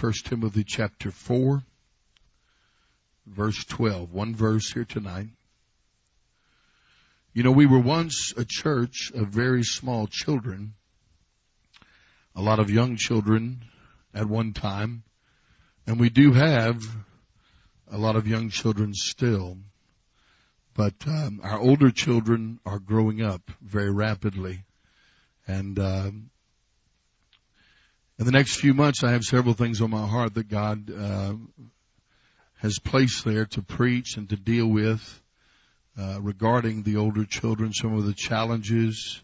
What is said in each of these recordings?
1 Timothy chapter 4, verse 12. One verse here tonight. You know, we were once a church of very small children, a lot of young children at one time, and we do have a lot of young children still. But um, our older children are growing up very rapidly, and um, in the next few months, I have several things on my heart that God uh, has placed there to preach and to deal with uh, regarding the older children, some of the challenges.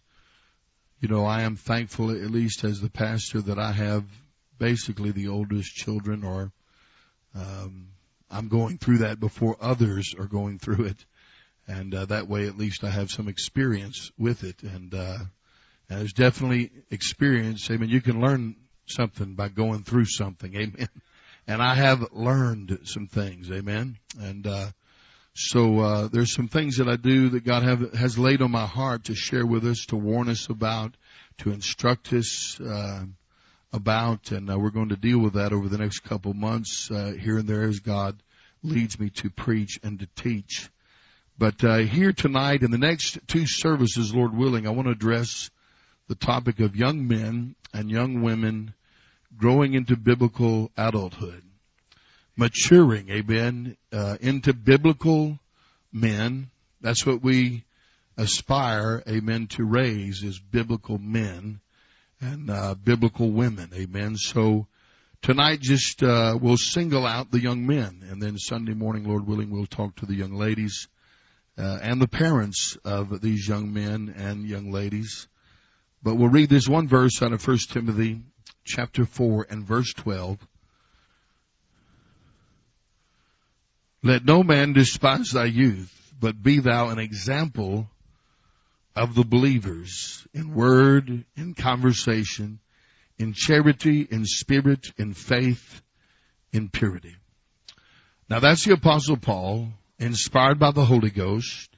You know, I am thankful, at least as the pastor, that I have basically the oldest children, or um, I'm going through that before others are going through it, and uh, that way, at least, I have some experience with it, and uh, and there's definitely experience. I mean, you can learn something by going through something. Amen. And I have learned some things. Amen. And, uh, so, uh, there's some things that I do that God have, has laid on my heart to share with us, to warn us about, to instruct us, uh, about, and uh, we're going to deal with that over the next couple months, uh, here and there as God leads me to preach and to teach. But, uh, here tonight in the next two services, Lord willing, I want to address the topic of young men and young women growing into biblical adulthood, maturing, amen, uh, into biblical men. That's what we aspire, amen, to raise is biblical men and uh, biblical women, amen. So tonight, just uh, we'll single out the young men, and then Sunday morning, Lord willing, we'll talk to the young ladies uh, and the parents of these young men and young ladies. But we'll read this one verse out of 1 Timothy chapter 4 and verse 12. Let no man despise thy youth, but be thou an example of the believers in word, in conversation, in charity, in spirit, in faith, in purity. Now that's the apostle Paul, inspired by the Holy Ghost,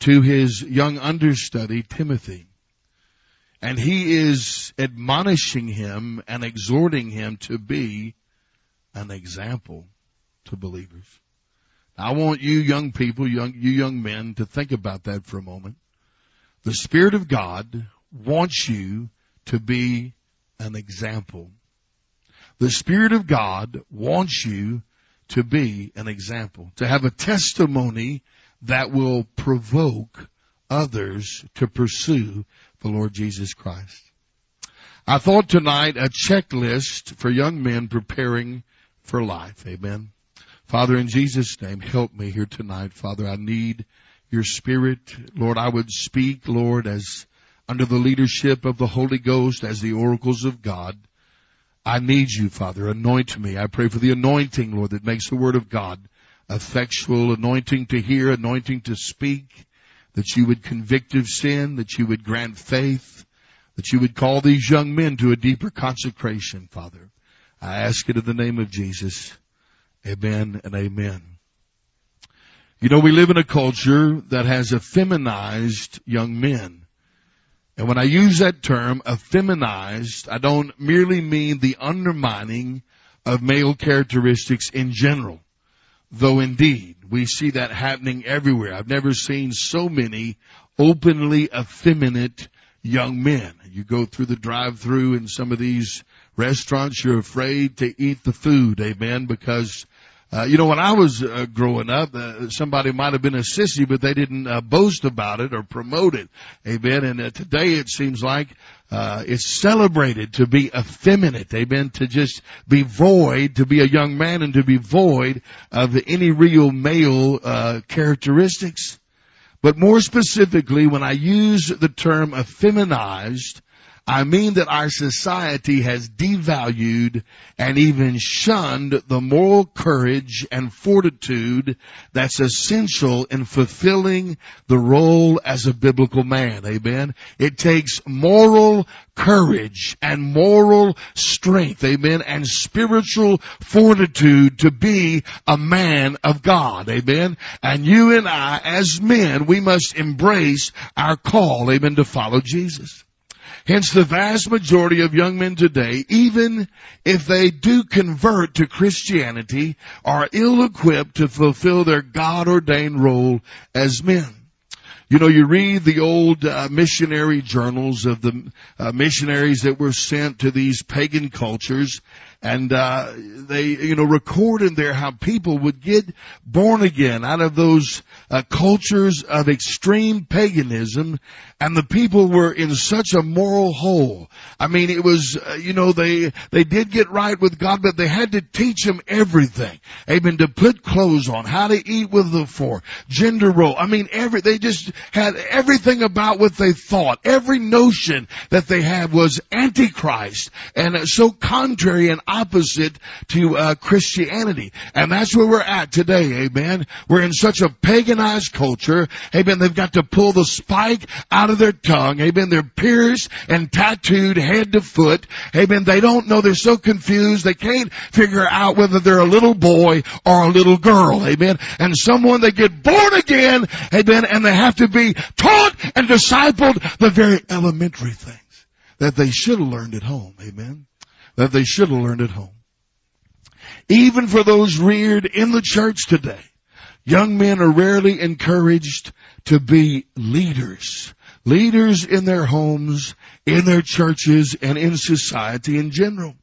to his young understudy Timothy. And he is admonishing him and exhorting him to be an example to believers. I want you young people, young, you young men to think about that for a moment. The Spirit of God wants you to be an example. The Spirit of God wants you to be an example, to have a testimony that will provoke others to pursue the Lord Jesus Christ. I thought tonight a checklist for young men preparing for life. Amen. Father, in Jesus' name, help me here tonight. Father, I need your spirit. Lord, I would speak, Lord, as under the leadership of the Holy Ghost as the oracles of God. I need you, Father. Anoint me. I pray for the anointing, Lord, that makes the word of God effectual, anointing to hear, anointing to speak, that you would convict of sin, that you would grant faith, that you would call these young men to a deeper consecration, Father. I ask it in the name of Jesus. Amen and amen. You know, we live in a culture that has effeminized young men. And when I use that term, effeminized, I don't merely mean the undermining of male characteristics in general. Though indeed, we see that happening everywhere. I've never seen so many openly effeminate young men. You go through the drive-through in some of these restaurants, you're afraid to eat the food, amen, because uh, you know, when I was uh, growing up, uh, somebody might have been a sissy, but they didn't uh, boast about it or promote it. Amen. And uh, today it seems like uh, it's celebrated to be effeminate. Amen. To just be void, to be a young man, and to be void of any real male uh, characteristics. But more specifically, when I use the term effeminized, I mean that our society has devalued and even shunned the moral courage and fortitude that's essential in fulfilling the role as a biblical man. Amen. It takes moral courage and moral strength. Amen. And spiritual fortitude to be a man of God. Amen. And you and I as men, we must embrace our call. Amen. To follow Jesus. Hence the vast majority of young men today, even if they do convert to Christianity, are ill equipped to fulfill their God ordained role as men. You know, you read the old uh, missionary journals of the uh, missionaries that were sent to these pagan cultures, and uh, they, you know, record in there how people would get born again out of those uh, cultures of extreme paganism, and the people were in such a moral hole. I mean, it was, uh, you know, they they did get right with God, but they had to teach them everything. Amen. To put clothes on, how to eat with the fork, gender role. I mean, every they just had everything about what they thought. Every notion that they had was antichrist and so contrary and opposite to uh, Christianity. And that's where we're at today. Amen. We're in such a paganized culture. Amen. They've got to pull the spike out of their tongue. Amen. They're pierced and tattooed head to foot. Amen. They don't know. They're so confused. They can't figure out whether they're a little boy or a little girl. Amen. And someone they get born again. Amen. And they have to be taught and discipled the very elementary things that they should have learned at home. Amen. That they should have learned at home. Even for those reared in the church today, young men are rarely encouraged to be leaders. Leaders in their homes, in their churches, and in society in general.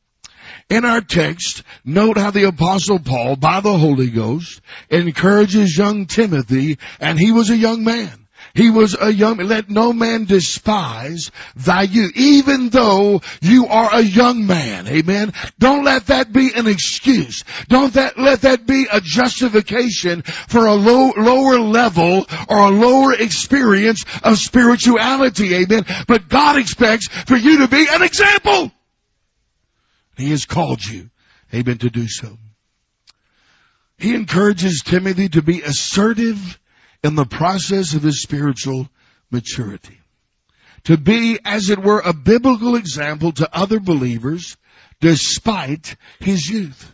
In our text, note how the apostle Paul, by the Holy Ghost, encourages young Timothy, and he was a young man. He was a young, let no man despise thy youth, even though you are a young man. Amen. Don't let that be an excuse. Don't that, let that be a justification for a low, lower level or a lower experience of spirituality. Amen. But God expects for you to be an example. He has called you. Amen. To do so. He encourages Timothy to be assertive in the process of his spiritual maturity. To be, as it were, a biblical example to other believers despite his youth.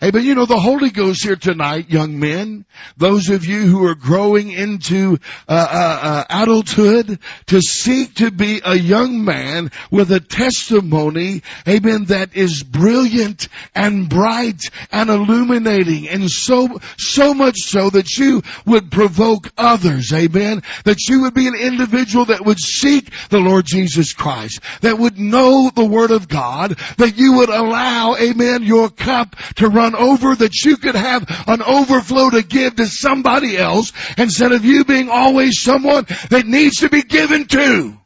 Hey, but you know, the Holy Ghost here tonight, young men, those of you who are growing into uh, uh, uh, adulthood, to seek to be a young man with a testimony, amen, that is brilliant and bright and illuminating and so, so much so that you would provoke others, amen, that you would be an individual that would seek the Lord Jesus Christ, that would know the Word of God, that you would allow, amen, your cup to run over that you could have an overflow to give to somebody else instead of you being always someone that needs to be given to.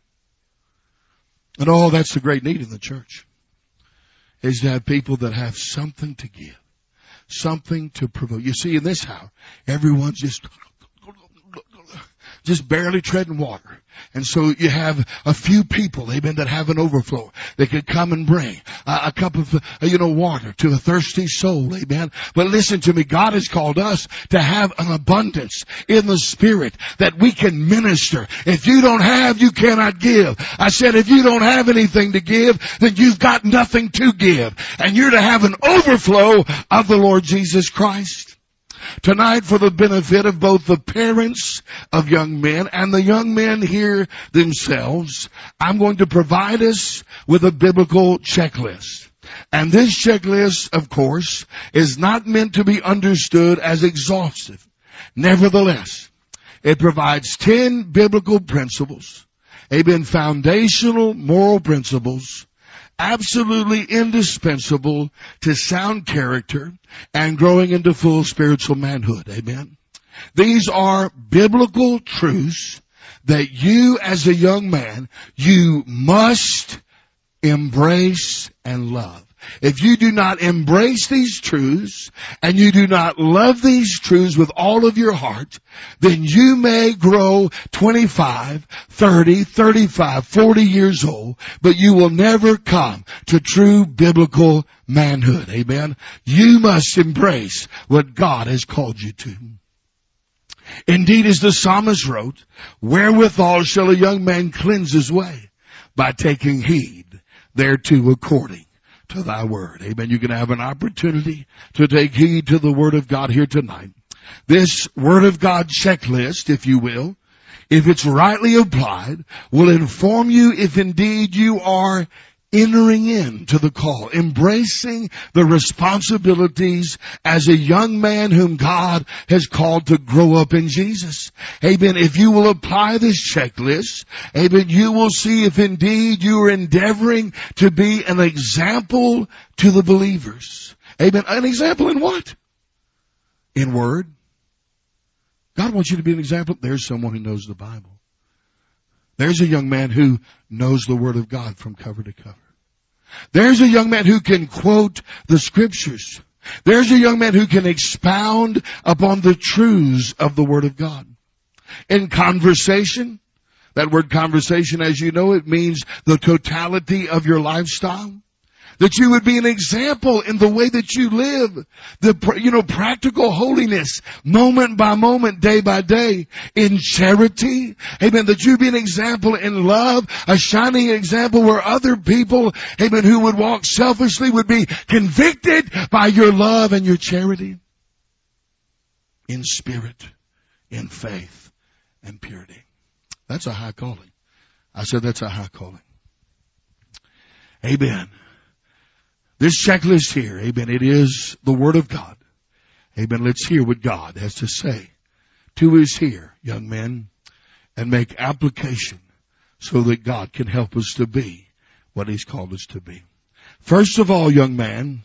And oh, that's the great need in the church is to have people that have something to give, something to provoke. You see, in this house, everyone's just just barely treading water. And so you have a few people, amen, that have an overflow. They could come and bring a, a cup of, uh, you know, water to a thirsty soul, amen. But listen to me, God has called us to have an abundance in the spirit that we can minister. If you don't have, you cannot give. I said if you don't have anything to give, then you've got nothing to give. And you're to have an overflow of the Lord Jesus Christ. Tonight for the benefit of both the parents of young men and the young men here themselves, I'm going to provide us with a biblical checklist. And this checklist, of course, is not meant to be understood as exhaustive. Nevertheless, it provides 10 biblical principles, amen, foundational moral principles absolutely indispensable to sound character and growing into full spiritual manhood. Amen. These are biblical truths that you as a young man, you must embrace and love. If you do not embrace these truths and you do not love these truths with all of your heart, then you may grow 25, 30, 35, 40 years old, but you will never come to true biblical manhood. Amen. You must embrace what God has called you to. Indeed, as the psalmist wrote, wherewithal shall a young man cleanse his way? By taking heed thereto according to thy word. Amen. You can have an opportunity to take heed to the word of God here tonight. This word of God checklist, if you will, if it's rightly applied, will inform you if indeed you are entering into the call, embracing the responsibilities as a young man whom God has called to grow up in Jesus. Amen. If you will apply this checklist, amen, you will see if indeed you are endeavoring to be an example to the believers. Amen. An example in what? In word. God wants you to be an example. There's someone who knows the Bible. There's a young man who knows the Word of God from cover to cover. There's a young man who can quote the scriptures. There's a young man who can expound upon the truths of the Word of God. In conversation, that word conversation, as you know, it means the totality of your lifestyle. That you would be an example in the way that you live. The, you know, practical holiness, moment by moment, day by day, in charity. Amen. That you be an example in love, a shining example where other people, amen, who would walk selfishly would be convicted by your love and your charity. In spirit, in faith, and purity. That's a high calling. I said that's a high calling. Amen. This checklist here, amen, it is the Word of God. Amen. Let's hear what God has to say to us here, young men, and make application so that God can help us to be what He's called us to be. First of all, young man,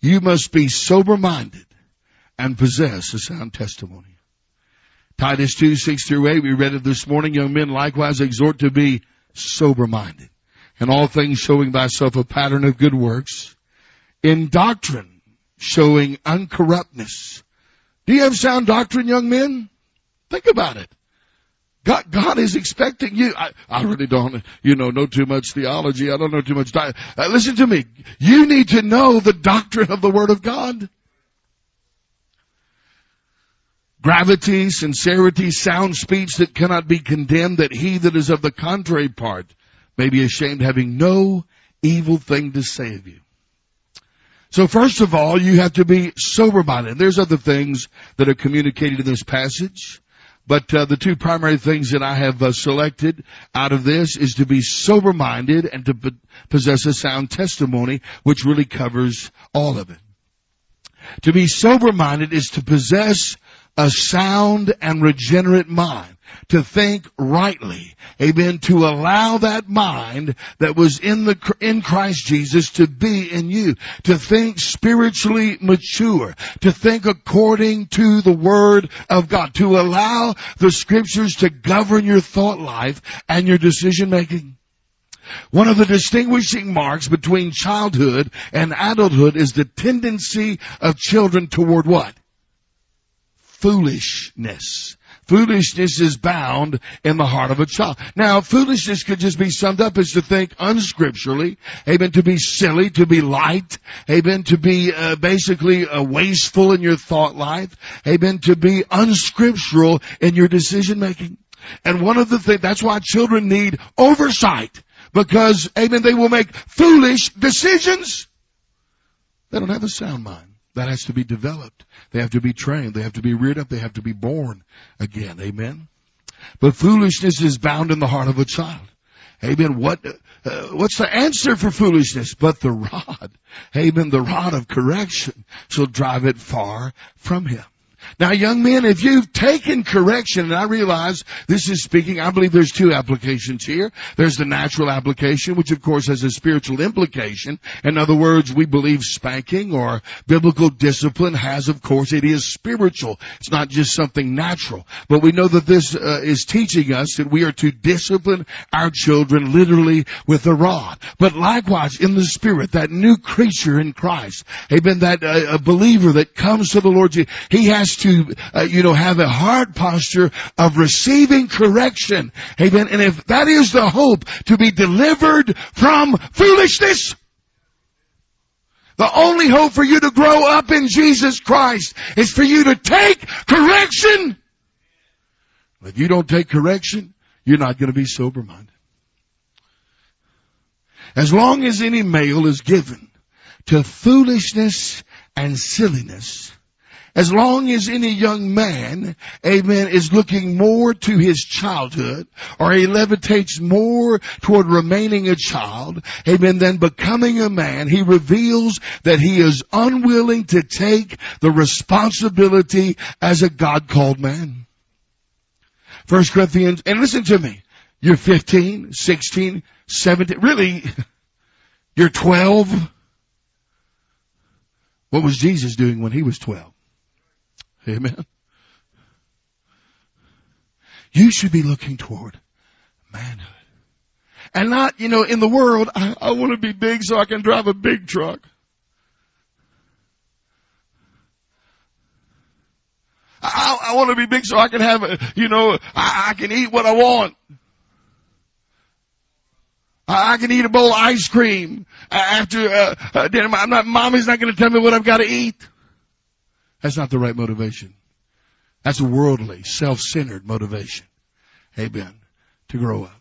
you must be sober minded and possess a sound testimony. Titus 2, 6 through 8, we read it this morning. Young men likewise exhort to be sober minded and all things showing thyself a pattern of good works in doctrine, showing uncorruptness. Do you have sound doctrine, young men? Think about it. God, God is expecting you. I, I really don't, you know, know too much theology. I don't know too much. Di- uh, listen to me. You need to know the doctrine of the Word of God. Gravity, sincerity, sound speech that cannot be condemned, that he that is of the contrary part may be ashamed, having no evil thing to say of you. So first of all, you have to be sober-minded. There's other things that are communicated in this passage. But uh, the two primary things that I have uh, selected out of this is to be sober-minded and to possess a sound testimony, which really covers all of it. To be sober-minded is to possess a sound and regenerate mind to think rightly. Amen. To allow that mind that was in the, in Christ Jesus to be in you. To think spiritually mature. To think according to the Word of God. To allow the Scriptures to govern your thought life and your decision making. One of the distinguishing marks between childhood and adulthood is the tendency of children toward what? Foolishness. Foolishness is bound in the heart of a child. Now, foolishness could just be summed up as to think unscripturally, amen, to be silly, to be light, amen, to be uh, basically uh, wasteful in your thought life, amen, to be unscriptural in your decision making. And one of the things, that's why children need oversight, because, amen, they will make foolish decisions. They don't have a sound mind. That has to be developed. They have to be trained. They have to be reared up. They have to be born again. Amen. But foolishness is bound in the heart of a child. Amen. What, uh, what's the answer for foolishness? But the rod. Amen. The rod of correction shall drive it far from him. Now young men, if you've taken correction, and I realize this is speaking, I believe there's two applications here. There's the natural application, which of course has a spiritual implication. In other words, we believe spanking or biblical discipline has, of course, it is spiritual. It's not just something natural. But we know that this uh, is teaching us that we are to discipline our children literally with a rod. But likewise, in the spirit, that new creature in Christ, amen, that uh, a believer that comes to the Lord, he has to, uh, you know, have a hard posture of receiving correction. Amen. And if that is the hope to be delivered from foolishness, the only hope for you to grow up in Jesus Christ is for you to take correction. If you don't take correction, you're not going to be sober minded. As long as any male is given to foolishness and silliness, as long as any young man, amen, is looking more to his childhood, or he levitates more toward remaining a child, amen, than becoming a man, he reveals that he is unwilling to take the responsibility as a God-called man. First Corinthians, and listen to me, you're 15, 16, 17, really, you're 12. What was Jesus doing when he was 12? Amen. You should be looking toward manhood. And not, you know, in the world, I, I want to be big so I can drive a big truck. I, I want to be big so I can have, a, you know, I, I can eat what I want. I, can eat a bowl of ice cream after uh, dinner. I'm not, mommy's not going to tell me what I've got to eat. That's not the right motivation. That's a worldly, self-centered motivation. Amen. To grow up.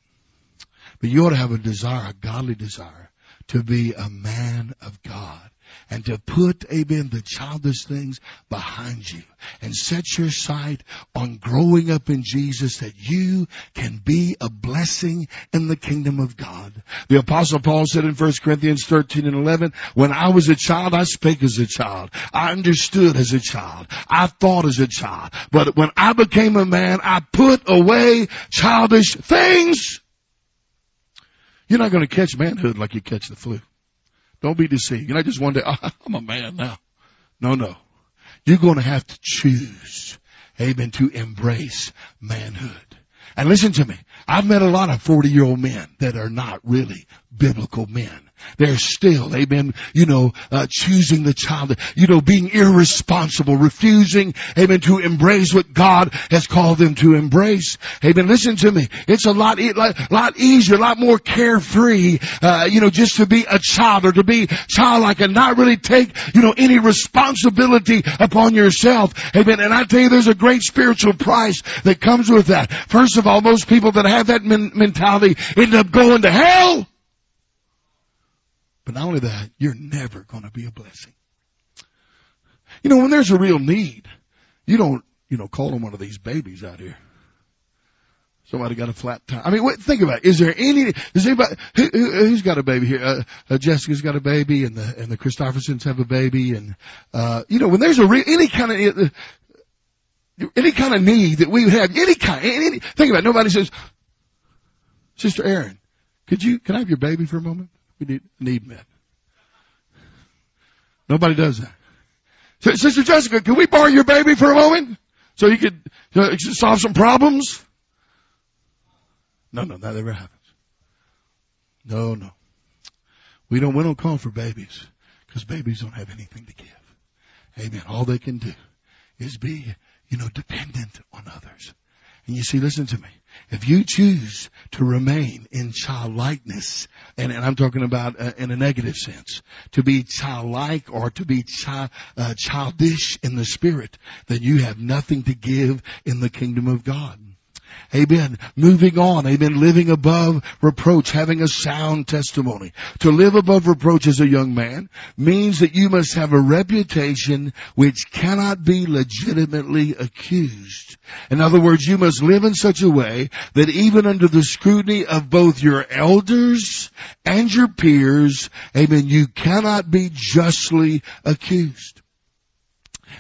But you ought to have a desire, a godly desire, to be a man of God and to put, amen, the childish things behind you and set your sight on growing up in Jesus that you can be a blessing in the kingdom of God. The apostle Paul said in 1 Corinthians 13 and 11, when I was a child, I spake as a child. I understood as a child. I thought as a child. But when I became a man, I put away childish things. You're not going to catch manhood like you catch the flu. Don't be deceived. You're not just one day, oh, I'm a man now. No, no. You're going to have to choose, amen, to embrace manhood. And listen to me. I've met a lot of 40 year old men that are not really biblical men. They're still, amen, you know, uh, choosing the child, you know, being irresponsible, refusing, amen, to embrace what God has called them to embrace. Amen. Listen to me. It's a lot, lot, lot easier, a lot more carefree, uh, you know, just to be a child or to be childlike and not really take, you know, any responsibility upon yourself. Amen. And I tell you, there's a great spiritual price that comes with that. First of all, most people that have that men- mentality end up going to hell. But not only that, you're never going to be a blessing. You know, when there's a real need, you don't, you know, call on one of these babies out here. Somebody got a flat tire. I mean, what, think about it. Is there any, is anybody, who, who, has got a baby here? Uh, uh, Jessica's got a baby and the, and the Christophersons have a baby and, uh, you know, when there's a real, any kind of, uh, any kind of need that we have, any kind, any, think about it. Nobody says, Sister Aaron, could you, can I have your baby for a moment? We need need met. Nobody does that. Sister Jessica, can we borrow your baby for a moment so you could uh, solve some problems? No, no, that never happens. No, no. We don't, we don't call for babies because babies don't have anything to give. Amen. All they can do is be, you know, dependent on others. And you see, listen to me. If you choose to remain in childlikeness, and, and I'm talking about uh, in a negative sense, to be childlike or to be chi- uh, childish in the spirit, then you have nothing to give in the kingdom of God. Amen. Moving on. Amen. Living above reproach, having a sound testimony. To live above reproach as a young man means that you must have a reputation which cannot be legitimately accused. In other words, you must live in such a way that even under the scrutiny of both your elders and your peers, amen, you cannot be justly accused.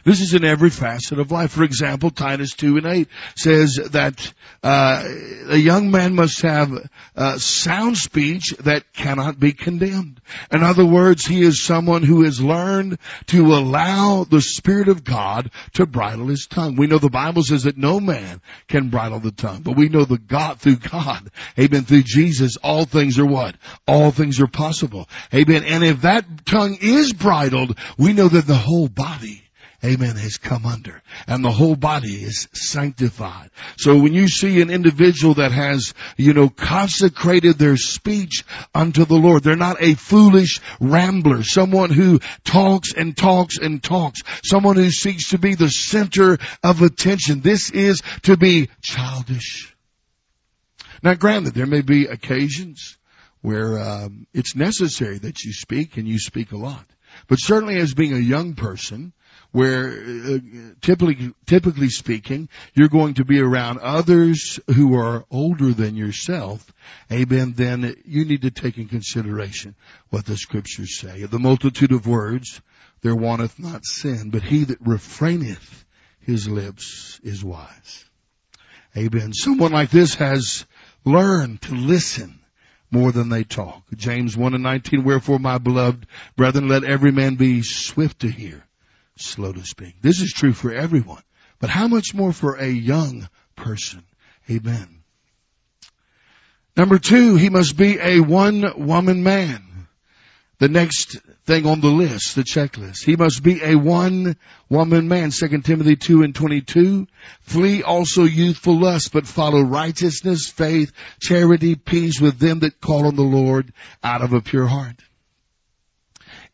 This is in every facet of life. For example, Titus 2 and 8 says that uh, a young man must have uh, sound speech that cannot be condemned. In other words, he is someone who has learned to allow the Spirit of God to bridle his tongue. We know the Bible says that no man can bridle the tongue, but we know that God, through God, amen, through Jesus, all things are what? All things are possible. Amen. And if that tongue is bridled, we know that the whole body amen, has come under. And the whole body is sanctified. So when you see an individual that has, you know, consecrated their speech unto the Lord, they're not a foolish rambler, someone who talks and talks and talks, someone who seeks to be the center of attention. This is to be childish. Now granted, there may be occasions where um, it's necessary that you speak and you speak a lot. but certainly as being a young person, where uh, typically, typically speaking, you're going to be around others who are older than yourself, amen, then you need to take in consideration what the scriptures say. The multitude of words, there wanteth not sin, but he that refraineth his lips is wise. Amen. Someone like this has learned to listen more than they talk. James 1 and 19, wherefore my beloved brethren, let every man be swift to hear, slow to speak. This is true for everyone, but how much more for a young person? Amen. Number two, he must be a one woman man. The next thing on the list, the checklist. He must be a one woman man. 2 Timothy 2 and 22. Flee also youthful lust, but follow righteousness, faith, charity, peace with them that call on the Lord out of a pure heart.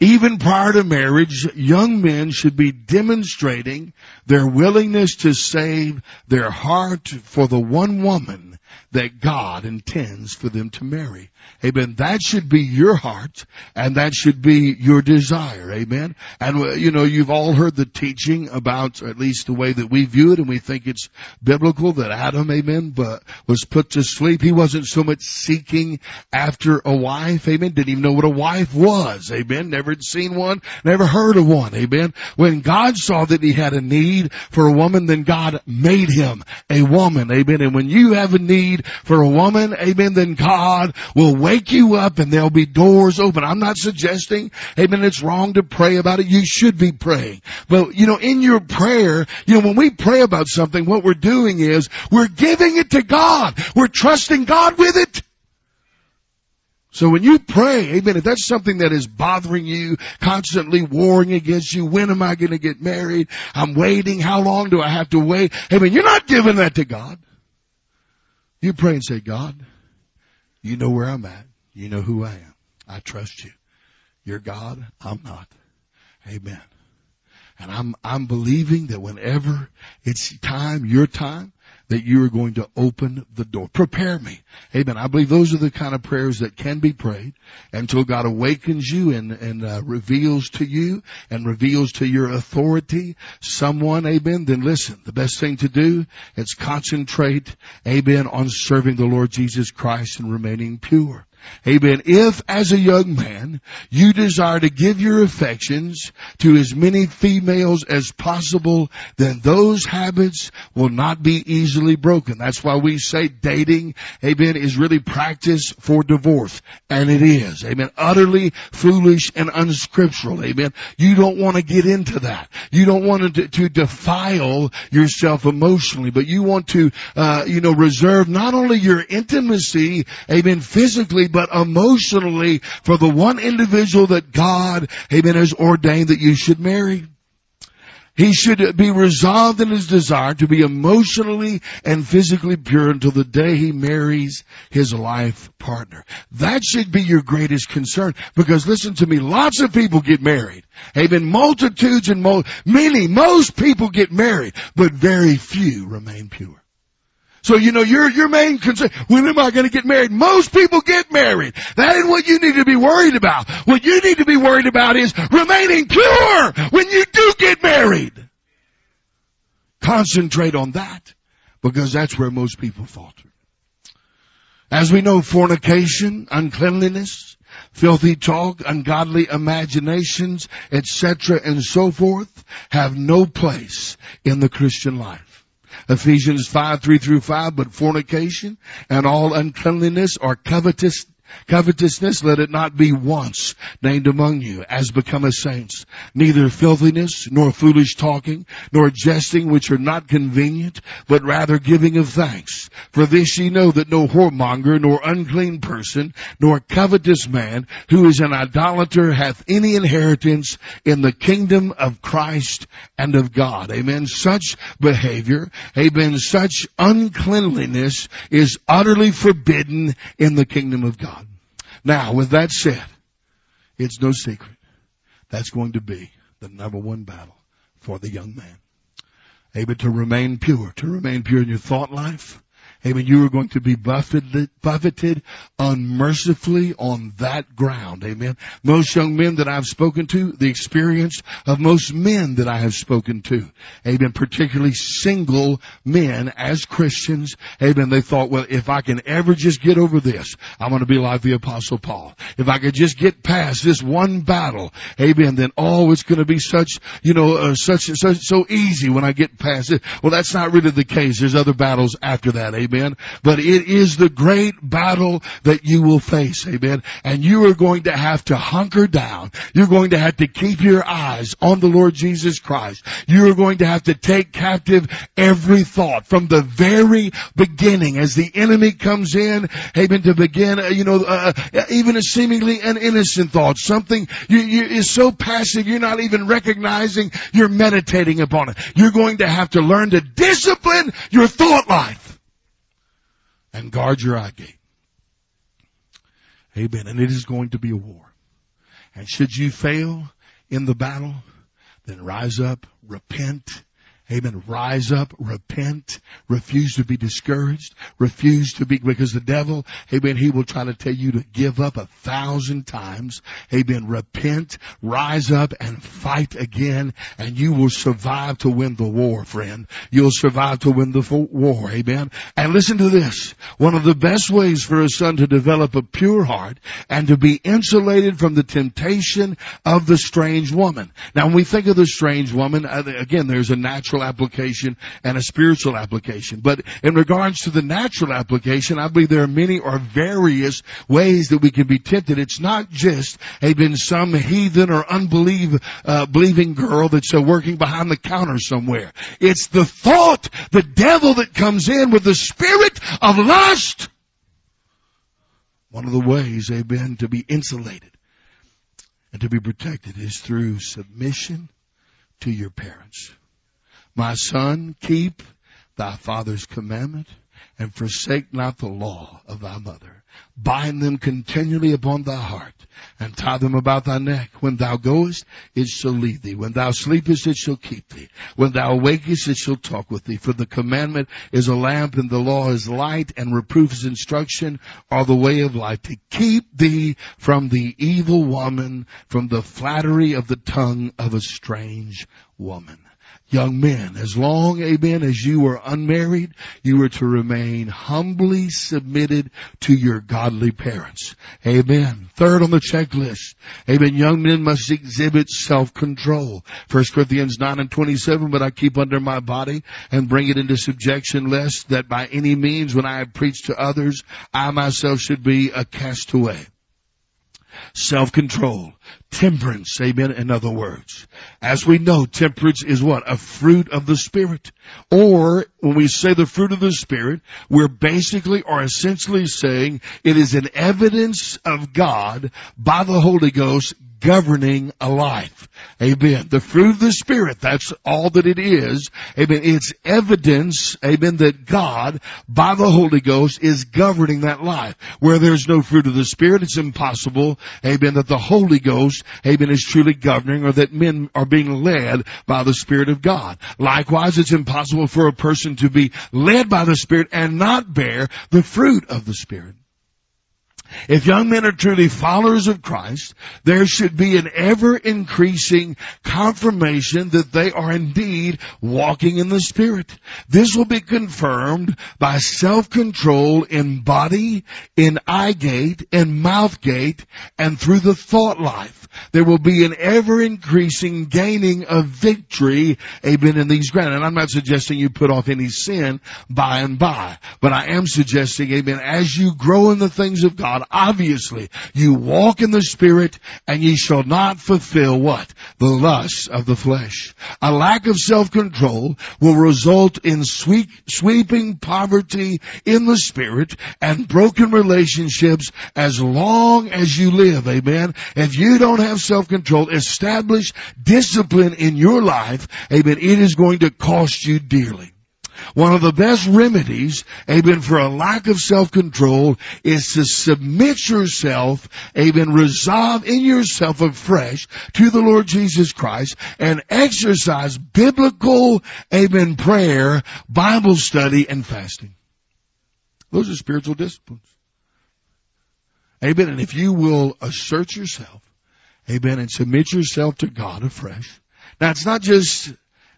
Even prior to marriage, young men should be demonstrating their willingness to save their heart for the one woman that God intends for them to marry. Amen. That should be your heart and that should be your desire. Amen. And uh, you know, you've all heard the teaching about, at least the way that we view it and we think it's biblical that Adam, amen, but was put to sleep. He wasn't so much seeking after a wife. Amen. Didn't even know what a wife was. Amen. Never had seen one, never heard of one. Amen. When God saw that he had a need for a woman, then God made him a woman. Amen. And when you have a need for a woman, amen, then God will wake you up and there'll be doors open. I'm not suggesting, amen, it's wrong to pray about it. You should be praying. But, you know, in your prayer, you know, when we pray about something, what we're doing is we're giving it to God. We're trusting God with it. So when you pray, amen, if that's something that is bothering you, constantly warring against you, when am I going to get married? I'm waiting. How long do I have to wait? Amen. You're not giving that to God. You pray and say, God, you know where I'm at. You know who I am. I trust you. You're God. I'm not. Amen. And I'm, I'm believing that whenever it's time, your time, that you are going to open the door. Prepare me. Amen. I believe those are the kind of prayers that can be prayed until God awakens you and, and uh, reveals to you and reveals to your authority someone. Amen. Then listen, the best thing to do is concentrate. Amen. On serving the Lord Jesus Christ and remaining pure. Amen. If as a young man you desire to give your affections to as many females as possible, then those habits will not be easily broken. That's why we say dating, amen, is really practice for divorce. And it is. Amen. Utterly foolish and unscriptural. Amen. You don't want to get into that. You don't want to, to defile yourself emotionally, but you want to, uh, you know, reserve not only your intimacy, amen, physically, but emotionally for the one individual that God, amen, has ordained that you should marry. He should be resolved in his desire to be emotionally and physically pure until the day he marries his life partner. That should be your greatest concern because listen to me, lots of people get married. Amen. Multitudes and mo- many, most people get married, but very few remain pure. So, you know, your, your main concern, when am I going to get married? Most people get married. That ain't what you need to be worried about. What you need to be worried about is remaining pure when you do get married. Concentrate on that because that's where most people falter. As we know, fornication, uncleanliness, filthy talk, ungodly imaginations, etc., and so forth have no place in the Christian life. Ephesians 5, 3 through 5, but fornication and all uncleanliness or covetous, Covetousness, let it not be once named among you as becometh saints. Neither filthiness, nor foolish talking, nor jesting, which are not convenient, but rather giving of thanks. For this ye know that no whoremonger, nor unclean person, nor covetous man, who is an idolater, hath any inheritance in the kingdom of Christ and of God. Amen. Such behavior, amen, such uncleanliness is utterly forbidden in the kingdom of God. Now, with that said, it's no secret that's going to be the number one battle for the young man. Able to remain pure, to remain pure in your thought life, Amen. You are going to be buffeted, buffeted unmercifully on that ground. Amen. Most young men that I've spoken to, the experience of most men that I have spoken to. Amen. Particularly single men as Christians. Amen. They thought, well, if I can ever just get over this, I'm going to be like the apostle Paul. If I could just get past this one battle, amen, then oh, it's going to be such, you know, uh, such, such, so easy when I get past it. Well, that's not really the case. There's other battles after that. Amen. But it is the great battle that you will face. Amen. And you are going to have to hunker down. You're going to have to keep your eyes on the Lord Jesus Christ. You are going to have to take captive every thought from the very beginning as the enemy comes in. Amen. To begin, uh, you know, uh, uh, even a seemingly an innocent thought, something you, you, is so passive you're not even recognizing you're meditating upon it. You're going to have to learn to discipline your thought life and guard your eye gate. Amen. And it is going to be a war. And should you fail in the battle, then rise up, repent, Amen. Rise up, repent, refuse to be discouraged, refuse to be, because the devil, amen, he will try to tell you to give up a thousand times. Amen. Repent, rise up and fight again and you will survive to win the war, friend. You'll survive to win the war. Amen. And listen to this. One of the best ways for a son to develop a pure heart and to be insulated from the temptation of the strange woman. Now when we think of the strange woman, uh, again, there's a natural natural application and a spiritual application. But in regards to the natural application, I believe there are many or various ways that we can be tempted. It's not just a been some heathen or unbelieving uh, girl that's uh, working behind the counter somewhere. It's the thought, the devil that comes in with the spirit of lust. One of the ways, amen, to be insulated and to be protected is through submission to your parents. My son, keep thy father's commandment and forsake not the law of thy mother. Bind them continually upon thy heart and tie them about thy neck. When thou goest, it shall lead thee. When thou sleepest, it shall keep thee. When thou awakest, it shall talk with thee. For the commandment is a lamp and the law is light and reproof is instruction are the way of life to keep thee from the evil woman, from the flattery of the tongue of a strange woman young men, as long, amen, as you are unmarried, you are to remain humbly submitted to your godly parents. Amen. Third on the checklist, amen, young men must exhibit self-control. 1 Corinthians 9 and 27, but I keep under my body and bring it into subjection lest that by any means when I have preached to others, I myself should be a castaway self-control, temperance, amen, in other words. As we know, temperance is what? A fruit of the Spirit. Or, when we say the fruit of the Spirit, we're basically or essentially saying it is an evidence of God by the Holy Ghost governing a life. Amen. The fruit of the Spirit, that's all that it is. Amen. It's evidence, amen, that God, by the Holy Ghost, is governing that life. Where there's no fruit of the Spirit, it's impossible, amen, that the Holy Ghost, amen, is truly governing or that men are being led by the Spirit of God. Likewise, it's impossible for a person to be led by the Spirit and not bear the fruit of the Spirit. If young men are truly followers of Christ, there should be an ever increasing confirmation that they are indeed walking in the Spirit. This will be confirmed by self-control in body, in eye gate, in mouth gate, and through the thought life there will be an ever increasing gaining of victory, amen, in these ground. And I'm not suggesting you put off any sin by and by, but I am suggesting, amen, as you grow in the things of God, obviously you walk in the Spirit and ye shall not fulfill what? The lusts of the flesh. A lack of self-control will result in sweep, sweeping poverty in the Spirit and broken relationships as long as you live, amen. If you don't have self-control, establish discipline in your life, amen, it is going to cost you dearly. One of the best remedies, amen, for a lack of self-control is to submit yourself, amen, resolve in yourself afresh to the Lord Jesus Christ and exercise biblical, amen, prayer, Bible study, and fasting. Those are spiritual disciplines. Amen. And if you will assert yourself, amen, and submit yourself to God afresh. Now it's not just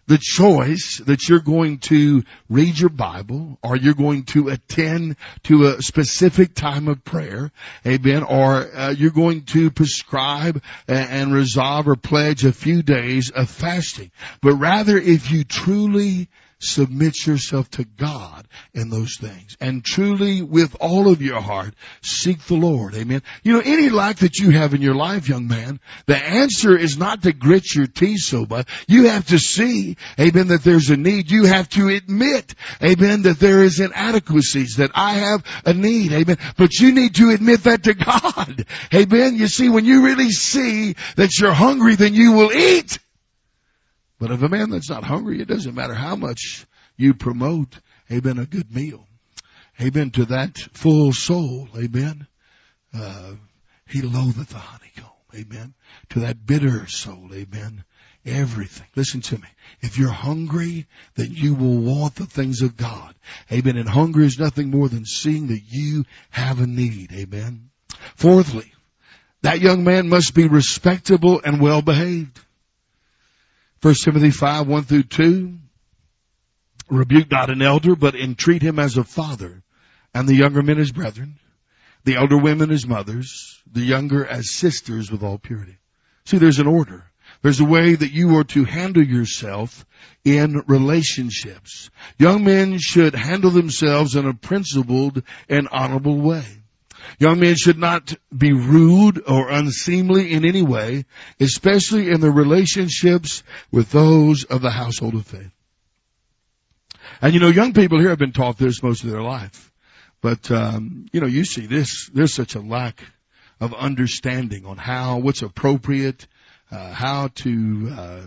the choice that you're going to read your Bible or you're going to attend to a specific time of prayer, amen, or uh, you're going to prescribe and, and resolve or pledge a few days of fasting. But rather if you truly submit yourself to God in those things and truly with all of your heart seek the Lord. Amen. You know, any lack that you have in your life, young man, the answer is not to grit your teeth so much. You have to see, amen, that there's a need. You have to admit, amen, that there is inadequacies, that I have a need, amen. But you need to admit that to God. Amen. You see, when you really see that you're hungry, then you will eat. But if a man that's not hungry, it doesn't matter how much you promote, amen, a good meal. Amen to that full soul, amen. Uh, he loatheth the honeycomb, amen. To that bitter soul, amen. Everything. Listen to me. If you're hungry, then you will want the things of God. Amen. And hunger is nothing more than seeing that you have a need. Amen. Fourthly, that young man must be respectable and well behaved. 1 Timothy 5, 1 through 2. Rebuke not an elder, but entreat him as a father, and the younger men as brethren, the elder women as mothers, the younger as sisters with all purity. See, there's an order. There's a way that you are to handle yourself in relationships. Young men should handle themselves in a principled and honorable way. Young men should not be rude or unseemly in any way, especially in their relationships with those of the household of faith. And you know, young people here have been taught this most of their life. But, um, you know, you see this, there's such a lack of understanding on how, what's appropriate, uh, how to, uh,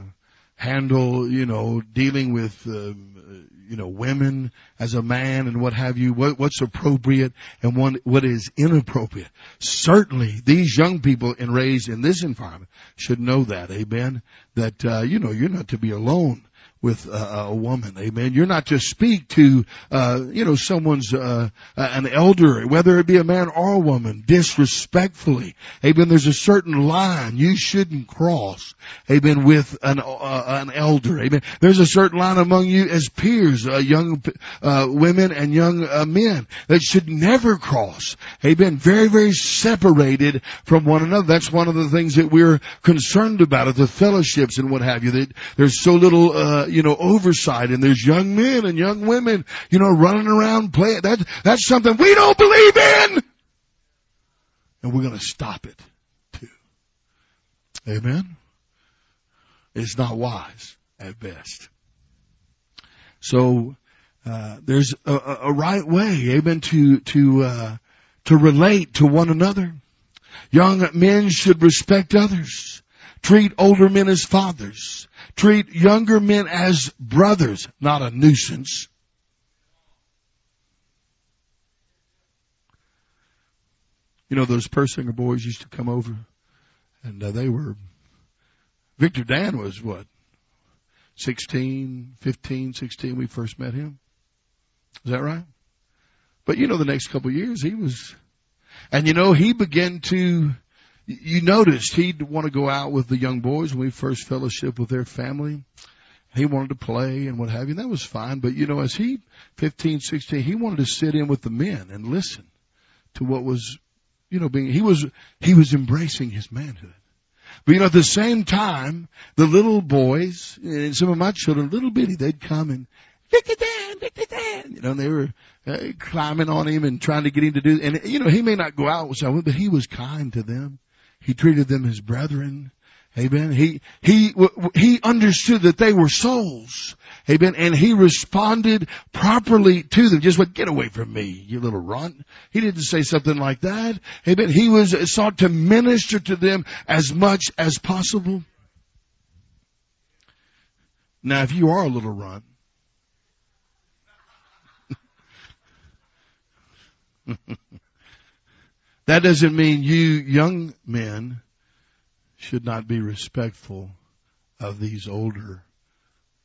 handle, you know, dealing with, um, you know, women as a man and what have you, what, what's appropriate and what, what is inappropriate. Certainly these young people and raised in this environment should know that, amen, that, uh, you know, you're not to be alone with uh, a woman. Amen. You're not to speak to, uh, you know, someone's, uh, an elder, whether it be a man or a woman, disrespectfully. Amen. There's a certain line you shouldn't cross. Amen. With an, uh, an elder. Amen. There's a certain line among you as peers, uh, young, uh, women and young men that should never cross. Amen. Very, very separated from one another. That's one of the things that we're concerned about at the fellowships and what have you. That there's so little, you know, oversight and there's young men and young women, you know, running around playing. That, that's something we don't believe in! And we're gonna stop it too. Amen? It's not wise at best. So, uh, there's a, a, right way, amen, to, to, uh, to relate to one another. Young men should respect others. Treat older men as fathers. Treat younger men as brothers, not a nuisance. You know, those Persinger boys used to come over and uh, they were, Victor Dan was what? 16, 15, 16, we first met him. Is that right? But you know, the next couple of years he was, and you know, he began to you noticed he'd want to go out with the young boys when we first fellowship with their family. He wanted to play and what have you. And that was fine. But you know, as he, 15, 16, he wanted to sit in with the men and listen to what was, you know, being, he was, he was embracing his manhood. But you know, at the same time, the little boys and some of my children, little bitty, they'd come and, you know, and they were uh, climbing on him and trying to get him to do, and you know, he may not go out with someone, but he was kind to them. He treated them as brethren. Amen. He, he, he understood that they were souls. Amen. And he responded properly to them. Just what, get away from me, you little runt. He didn't say something like that. Amen. He was sought to minister to them as much as possible. Now, if you are a little runt, That doesn't mean you young men should not be respectful of these older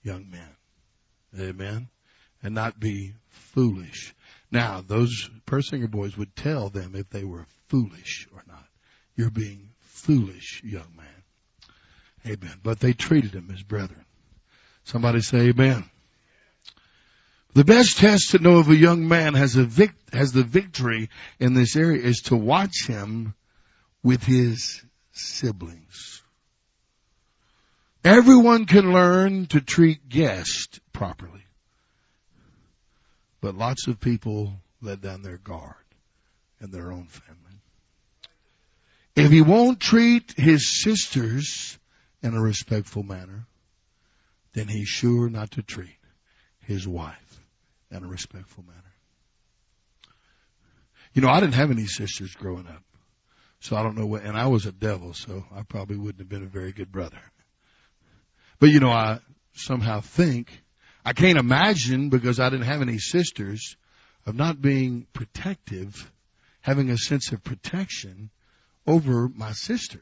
young men. Amen. And not be foolish. Now, those Persinger boys would tell them if they were foolish or not. You're being foolish, young man. Amen. But they treated him as brethren. Somebody say amen. The best test to know if a young man has a vic- has the victory in this area is to watch him with his siblings. Everyone can learn to treat guests properly. But lots of people let down their guard in their own family. If he won't treat his sisters in a respectful manner, then he's sure not to treat his wife in a respectful manner. You know, I didn't have any sisters growing up. So I don't know what, and I was a devil, so I probably wouldn't have been a very good brother. But you know, I somehow think, I can't imagine because I didn't have any sisters of not being protective, having a sense of protection over my sister.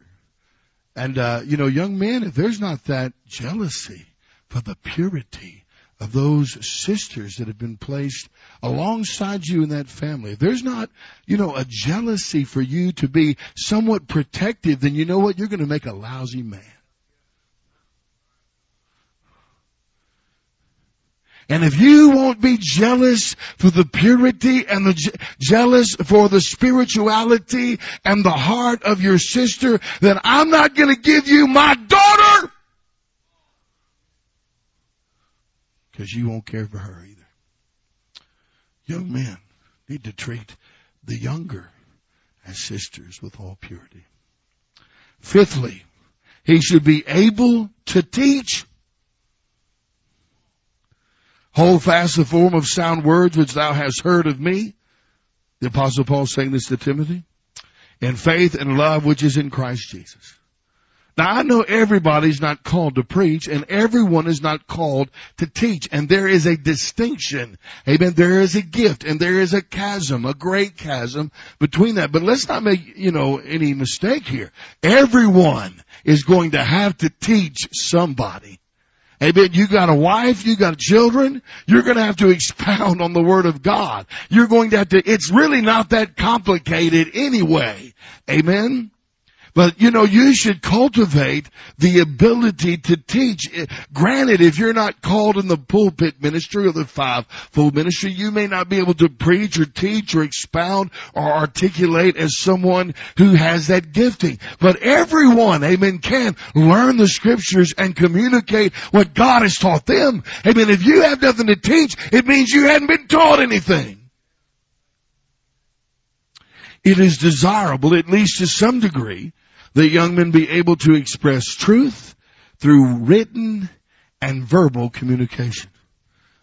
And, uh, you know, young men, if there's not that jealousy for the purity of those sisters that have been placed alongside you in that family, if there's not, you know, a jealousy for you to be somewhat protective, then you know what? You're going to make a lousy man. And if you won't be jealous for the purity and the je- jealous for the spirituality and the heart of your sister, then I'm not going to give you my daughter. Because you won't care for her either. Young men need to treat the younger as sisters with all purity. Fifthly, he should be able to teach Hold fast the form of sound words which thou hast heard of me. The apostle Paul saying this to Timothy. In faith and love which is in Christ Jesus. Now I know everybody's not called to preach and everyone is not called to teach and there is a distinction. Amen. There is a gift and there is a chasm, a great chasm between that. But let's not make, you know, any mistake here. Everyone is going to have to teach somebody. Amen. You got a wife, you got children, you're gonna have to expound on the Word of God. You're going to have to, it's really not that complicated anyway. Amen. But you know, you should cultivate the ability to teach. Granted, if you're not called in the pulpit ministry or the five-fold ministry, you may not be able to preach or teach or expound or articulate as someone who has that gifting. But everyone, amen, can learn the scriptures and communicate what God has taught them. Amen. If you have nothing to teach, it means you hadn't been taught anything. It is desirable, at least to some degree, that young men be able to express truth through written and verbal communication.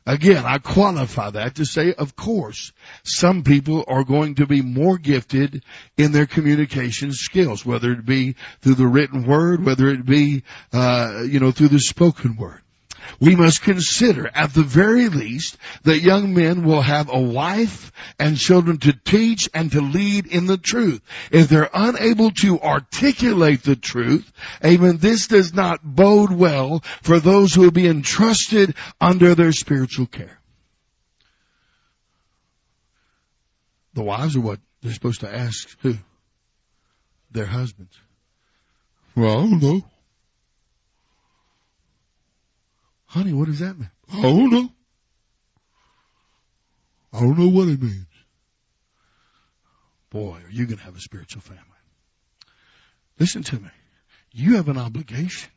Again, I qualify that to say, of course, some people are going to be more gifted in their communication skills, whether it be through the written word, whether it be, uh, you know, through the spoken word we must consider at the very least that young men will have a wife and children to teach and to lead in the truth. If they're unable to articulate the truth, amen, this does not bode well for those who will be entrusted under their spiritual care. The wives are what they're supposed to ask who? Their husbands. Well, I don't know. Honey, what does that mean? I don't know. I don't know what it means. Boy, are you going to have a spiritual family. Listen to me. You have an obligation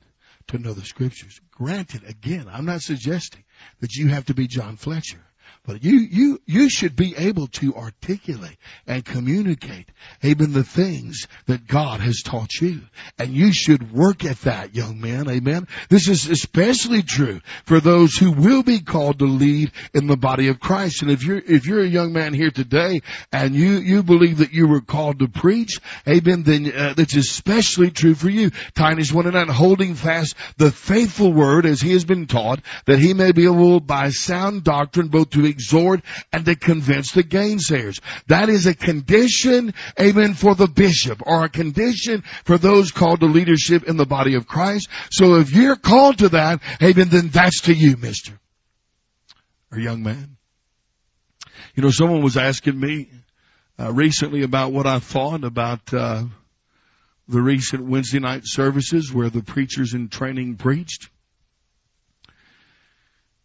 to know the scriptures. Granted, again, I'm not suggesting that you have to be John Fletcher. But you, you, you should be able to articulate and communicate, amen, the things that God has taught you. And you should work at that, young man, amen. This is especially true for those who will be called to lead in the body of Christ. And if you're, if you're a young man here today and you, you believe that you were called to preach, amen, then uh, that's especially true for you. Titus 1 and 9, holding fast the faithful word as he has been taught, that he may be able by sound doctrine both to exhort and to convince the gainsayers. That is a condition, amen, for the bishop or a condition for those called to leadership in the body of Christ. So if you're called to that, amen, then that's to you, mister or young man. You know, someone was asking me uh, recently about what I thought about uh, the recent Wednesday night services where the preachers in training preached.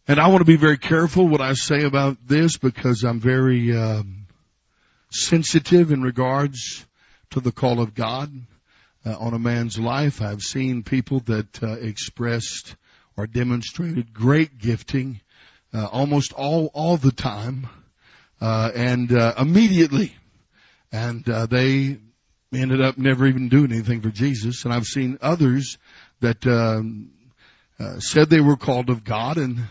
And I want to be very careful what I say about this because I'm very um, sensitive in regards to the call of God uh, on a man's life. I've seen people that uh, expressed or demonstrated great gifting uh, almost all all the time, uh, and uh, immediately, and uh, they ended up never even doing anything for Jesus. And I've seen others that um, said they were called of God and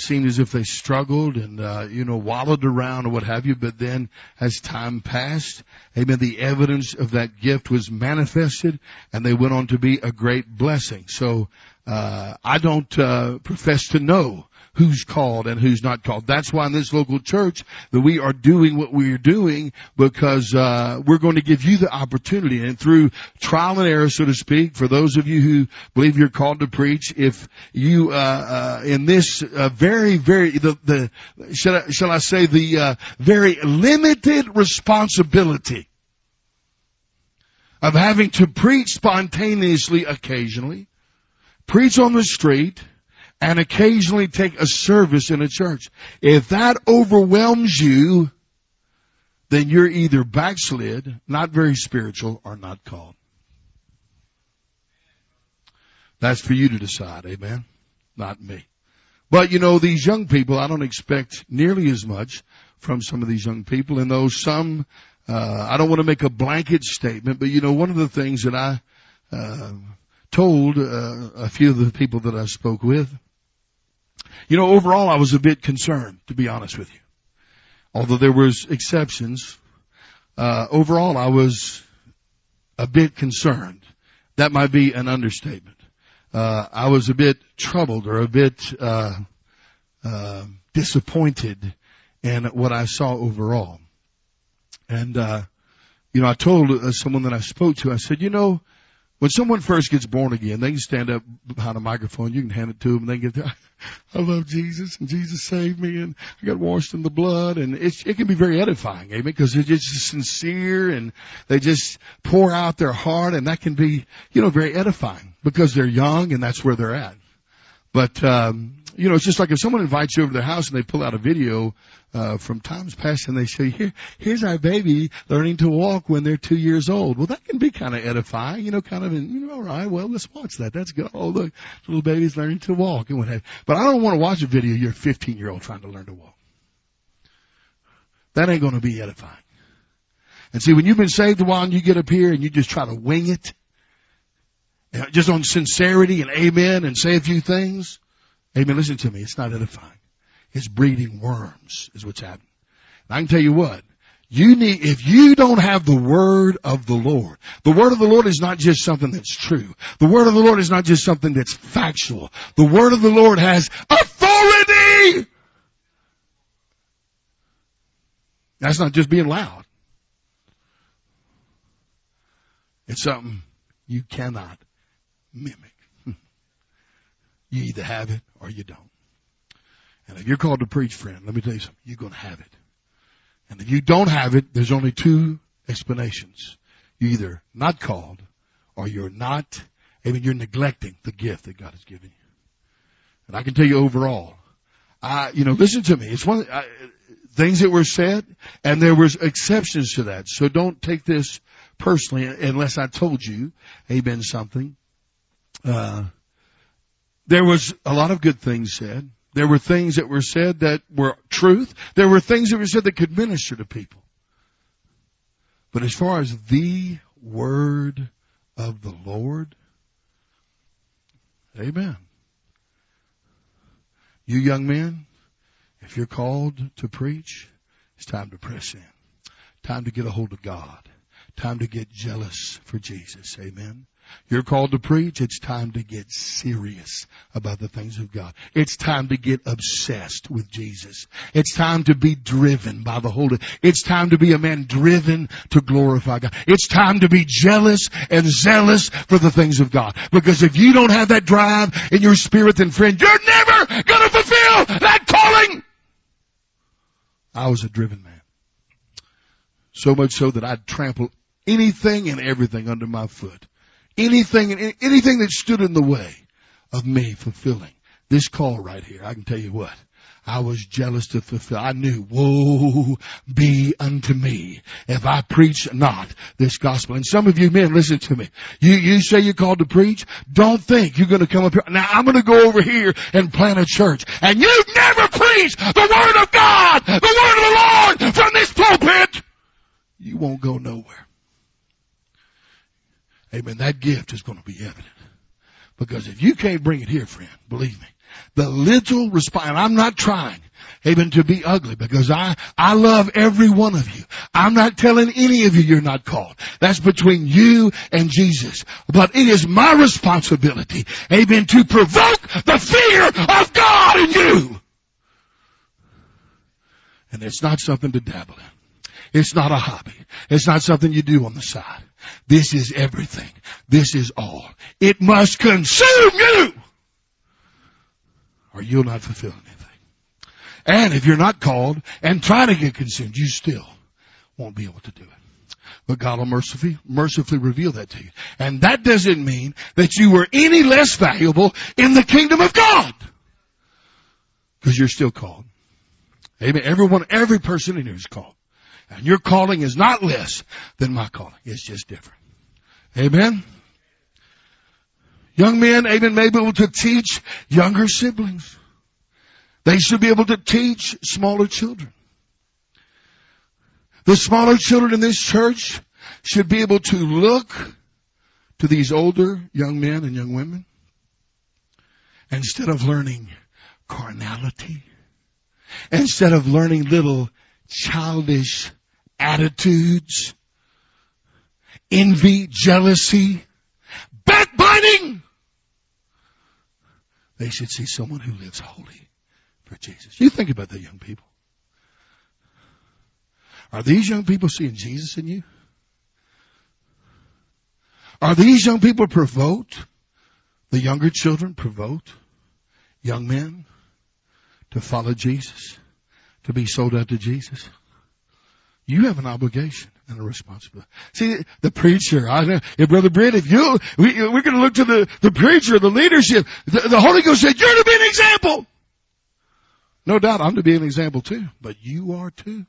seemed as if they struggled and uh, you know wallowed around or what have you. But then as time passed amen the evidence of that gift was manifested and they went on to be a great blessing. So uh, i don't uh, profess to know who's called and who's not called. That's why in this local church that we are doing what we are doing because uh, we're going to give you the opportunity and through trial and error, so to speak, for those of you who believe you're called to preach, if you uh, uh, in this uh, very very the the shall I, shall I say the uh, very limited responsibility of having to preach spontaneously occasionally, preach on the street, and occasionally take a service in a church. If that overwhelms you, then you're either backslid, not very spiritual, or not called. That's for you to decide, amen? Not me. But you know, these young people, I don't expect nearly as much from some of these young people, and though some, uh, I don't want to make a blanket statement, but you know, one of the things that I, uh, told, uh, a few of the people that I spoke with, you know, overall I was a bit concerned, to be honest with you. Although there was exceptions, uh, overall I was a bit concerned. That might be an understatement. Uh, I was a bit troubled or a bit, uh, uh disappointed in what I saw overall. And, uh, you know, I told uh, someone that I spoke to, I said, you know, when someone first gets born again, they can stand up behind a microphone. You can hand it to them, and they get. I love Jesus, and Jesus saved me, and I got washed in the blood, and it's, it can be very edifying, amen, because they're just sincere, and they just pour out their heart, and that can be, you know, very edifying because they're young, and that's where they're at. But um, you know, it's just like if someone invites you over to their house and they pull out a video uh, from times past and they say, "Here, here's our baby learning to walk when they're two years old." Well, that can be kind of edifying, you know, kind of, you know, all right, well, let's watch that. That's good. Oh, look, little baby's learning to walk and what have. But I don't want to watch a video you're a 15 year old trying to learn to walk. That ain't going to be edifying. And see, when you've been saved a while and you get up here and you just try to wing it, just on sincerity and amen and say a few things. Amen. Listen to me. It's not edifying. It's breeding worms is what's happening. And I can tell you what. You need, if you don't have the word of the Lord, the word of the Lord is not just something that's true. The word of the Lord is not just something that's factual. The word of the Lord has authority! That's not just being loud. It's something you cannot mimic. You either have it or you don't. And if you're called to preach, friend, let me tell you something. You're going to have it. And if you don't have it, there's only two explanations. You're either not called or you're not, I mean, you're neglecting the gift that God has given you. And I can tell you overall, I, you know, listen to me. It's one, I, things that were said and there was exceptions to that. So don't take this personally unless I told you, amen, something uh, there was a lot of good things said. There were things that were said that were truth. There were things that were said that could minister to people. But as far as the word of the Lord, amen. You young men, if you're called to preach, it's time to press in. Time to get a hold of God. Time to get jealous for Jesus. Amen. You're called to preach. It's time to get serious about the things of God. It's time to get obsessed with Jesus. It's time to be driven by the Holy. It's time to be a man driven to glorify God. It's time to be jealous and zealous for the things of God. Because if you don't have that drive in your spirit, then friend, you're never gonna fulfill that calling. I was a driven man. So much so that I'd trample anything and everything under my foot. Anything anything that stood in the way of me fulfilling this call right here. I can tell you what. I was jealous to fulfill. I knew, woe be unto me if I preach not this gospel. And some of you men, listen to me. You, you say you're called to preach. Don't think you're going to come up here. Now I'm going to go over here and plant a church. And you've never preached the word of God, the word of the Lord from this pulpit. You won't go nowhere. Amen. That gift is going to be evident. Because if you can't bring it here, friend, believe me, the little response, I'm not trying, amen, to be ugly because I, I love every one of you. I'm not telling any of you you're not called. That's between you and Jesus. But it is my responsibility, amen, to provoke the fear of God in you. And it's not something to dabble in. It's not a hobby. It's not something you do on the side. This is everything. This is all. It must consume you or you'll not fulfill anything. And if you're not called and trying to get consumed, you still won't be able to do it. But God will mercifully, mercifully reveal that to you. And that doesn't mean that you were any less valuable in the kingdom of God. Because you're still called. Amen. Everyone, every person in here is called. And your calling is not less than my calling. It's just different. Amen. Young men, amen, may be able to teach younger siblings. They should be able to teach smaller children. The smaller children in this church should be able to look to these older young men and young women instead of learning carnality, instead of learning little childish attitudes, envy, jealousy, backbiting. They should see someone who lives holy for Jesus. You think about that, young people. Are these young people seeing Jesus in you? Are these young people provoked? The younger children provoked? Young men to follow Jesus? To be sold out to Jesus? You have an obligation and a responsibility. See, the preacher, I know, if Brother Britt, if you, we, we're going to look to the, the preacher, the leadership. The, the Holy Ghost said, you're to be an example. No doubt I'm to be an example too, but you are too.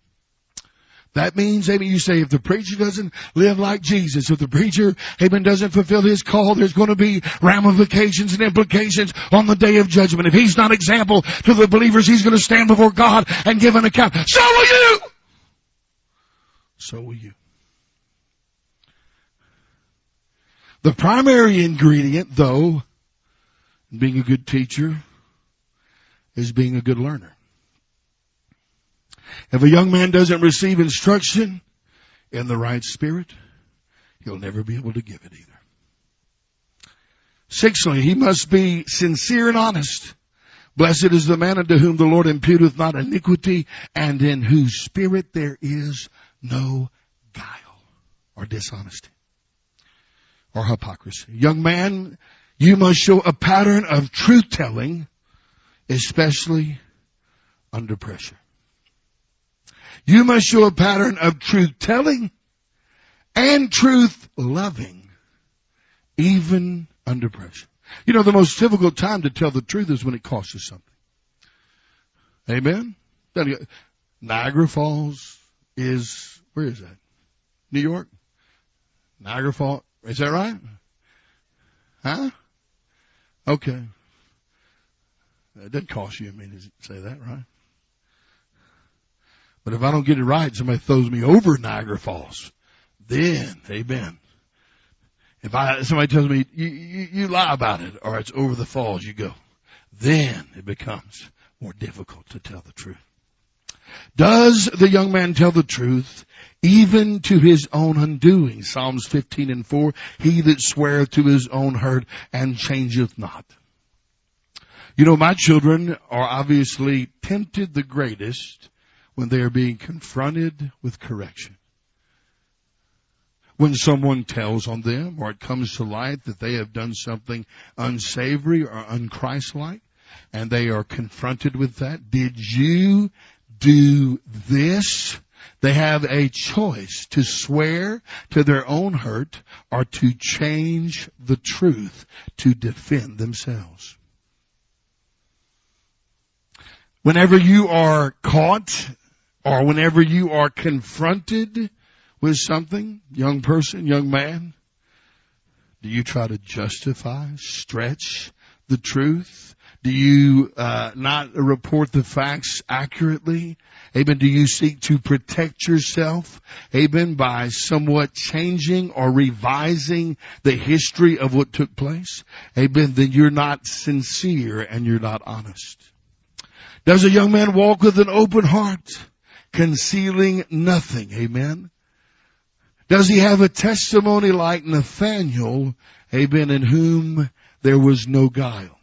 That means, amen, you say if the preacher doesn't live like Jesus, if the preacher, amen, doesn't fulfill his call, there's going to be ramifications and implications on the day of judgment. If he's not example to the believers, he's going to stand before God and give an account. So will you! So will you. The primary ingredient, though, in being a good teacher, is being a good learner. If a young man doesn't receive instruction in the right spirit, he'll never be able to give it either. Sixthly, he must be sincere and honest. Blessed is the man unto whom the Lord imputeth not iniquity and in whose spirit there is no guile or dishonesty or hypocrisy. Young man, you must show a pattern of truth telling, especially under pressure. You must show a pattern of truth telling and truth loving, even under pressure. You know, the most difficult time to tell the truth is when it costs you something. Amen? Niagara Falls is, where is that? New York? Niagara Falls, is that right? Huh? Okay. It doesn't cost you a minute to say that, right? But if I don't get it right, somebody throws me over Niagara Falls. Then, amen. If I, somebody tells me, you, you, you lie about it, or it's over the falls, you go. Then it becomes more difficult to tell the truth. Does the young man tell the truth even to his own undoing? Psalms 15 and 4, he that sweareth to his own hurt and changeth not. You know, my children are obviously tempted the greatest when they are being confronted with correction. When someone tells on them or it comes to light that they have done something unsavory or unchristlike and they are confronted with that, did you do this, they have a choice to swear to their own hurt or to change the truth to defend themselves. Whenever you are caught or whenever you are confronted with something, young person, young man, do you try to justify, stretch the truth? Do you uh, not report the facts accurately? Amen. Do you seek to protect yourself? Amen. By somewhat changing or revising the history of what took place? Amen. Then you're not sincere and you're not honest. Does a young man walk with an open heart, concealing nothing? Amen. Does he have a testimony like Nathaniel? Amen. In whom there was no guile.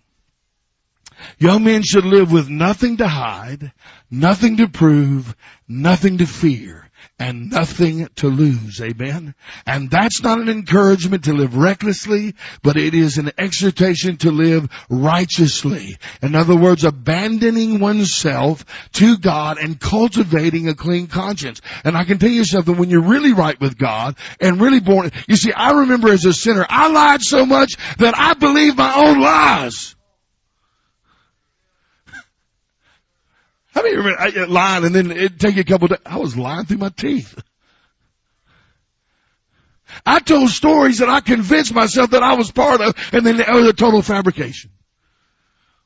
Young men should live with nothing to hide, nothing to prove, nothing to fear, and nothing to lose. Amen. And that's not an encouragement to live recklessly, but it is an exhortation to live righteously. In other words, abandoning oneself to God and cultivating a clean conscience. And I can tell you something, when you're really right with God and really born, you see, I remember as a sinner, I lied so much that I believed my own lies. How many remember I get lying and then it'd take a couple days? I was lying through my teeth. I told stories that I convinced myself that I was part of and then it was a total fabrication.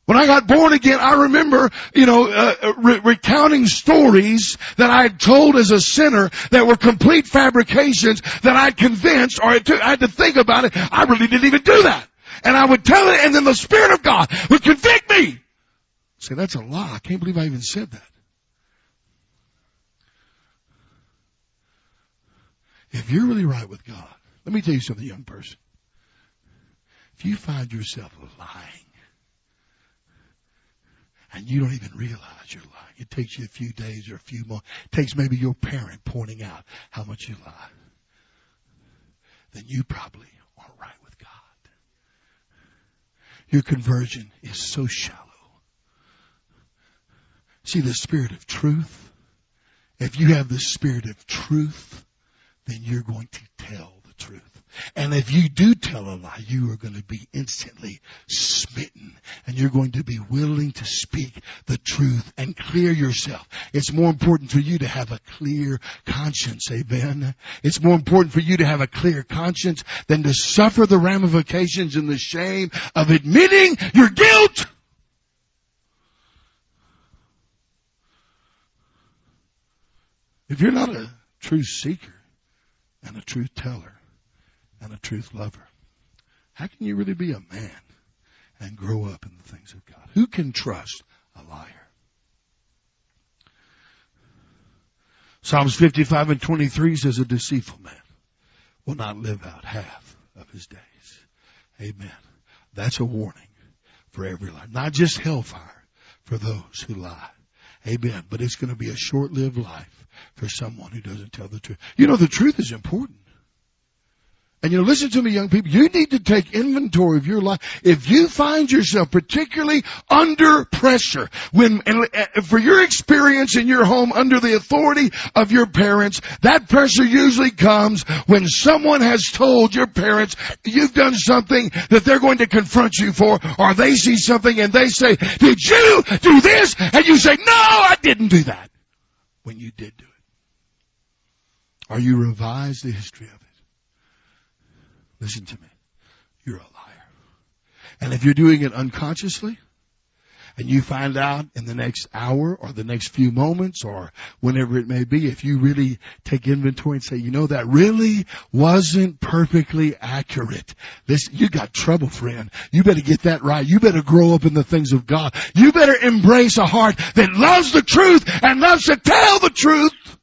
When I got born again, I remember, you know, uh, uh, re- recounting stories that I had told as a sinner that were complete fabrications that I'd convinced or I, took, I had to think about it. I really didn't even do that. And I would tell it and then the Spirit of God would convict me. Say, that's a lie. I can't believe I even said that. If you're really right with God, let me tell you something, young person. If you find yourself lying, and you don't even realize you're lying, it takes you a few days or a few months, it takes maybe your parent pointing out how much you lie, then you probably aren't right with God. Your conversion is so shallow. See the spirit of truth? If you have the spirit of truth, then you're going to tell the truth. And if you do tell a lie, you are going to be instantly smitten and you're going to be willing to speak the truth and clear yourself. It's more important for you to have a clear conscience. Amen. It's more important for you to have a clear conscience than to suffer the ramifications and the shame of admitting your guilt. If you're not a truth seeker and a truth teller and a truth lover, how can you really be a man and grow up in the things of God? Who can trust a liar? Psalms 55 and 23 says a deceitful man will not live out half of his days. Amen. That's a warning for every life. Not just hellfire for those who lie. Amen. But it's going to be a short-lived life for someone who doesn't tell the truth. You know, the truth is important. And you know, listen to me young people, you need to take inventory of your life. If you find yourself particularly under pressure, when, uh, for your experience in your home under the authority of your parents, that pressure usually comes when someone has told your parents you've done something that they're going to confront you for, or they see something and they say, did you do this? And you say, no, I didn't do that. When you did do it. Or you revise the history of it. Listen to me. You're a liar. And if you're doing it unconsciously, and you find out in the next hour or the next few moments or whenever it may be, if you really take inventory and say, you know, that really wasn't perfectly accurate. This, you got trouble, friend. You better get that right. You better grow up in the things of God. You better embrace a heart that loves the truth and loves to tell the truth.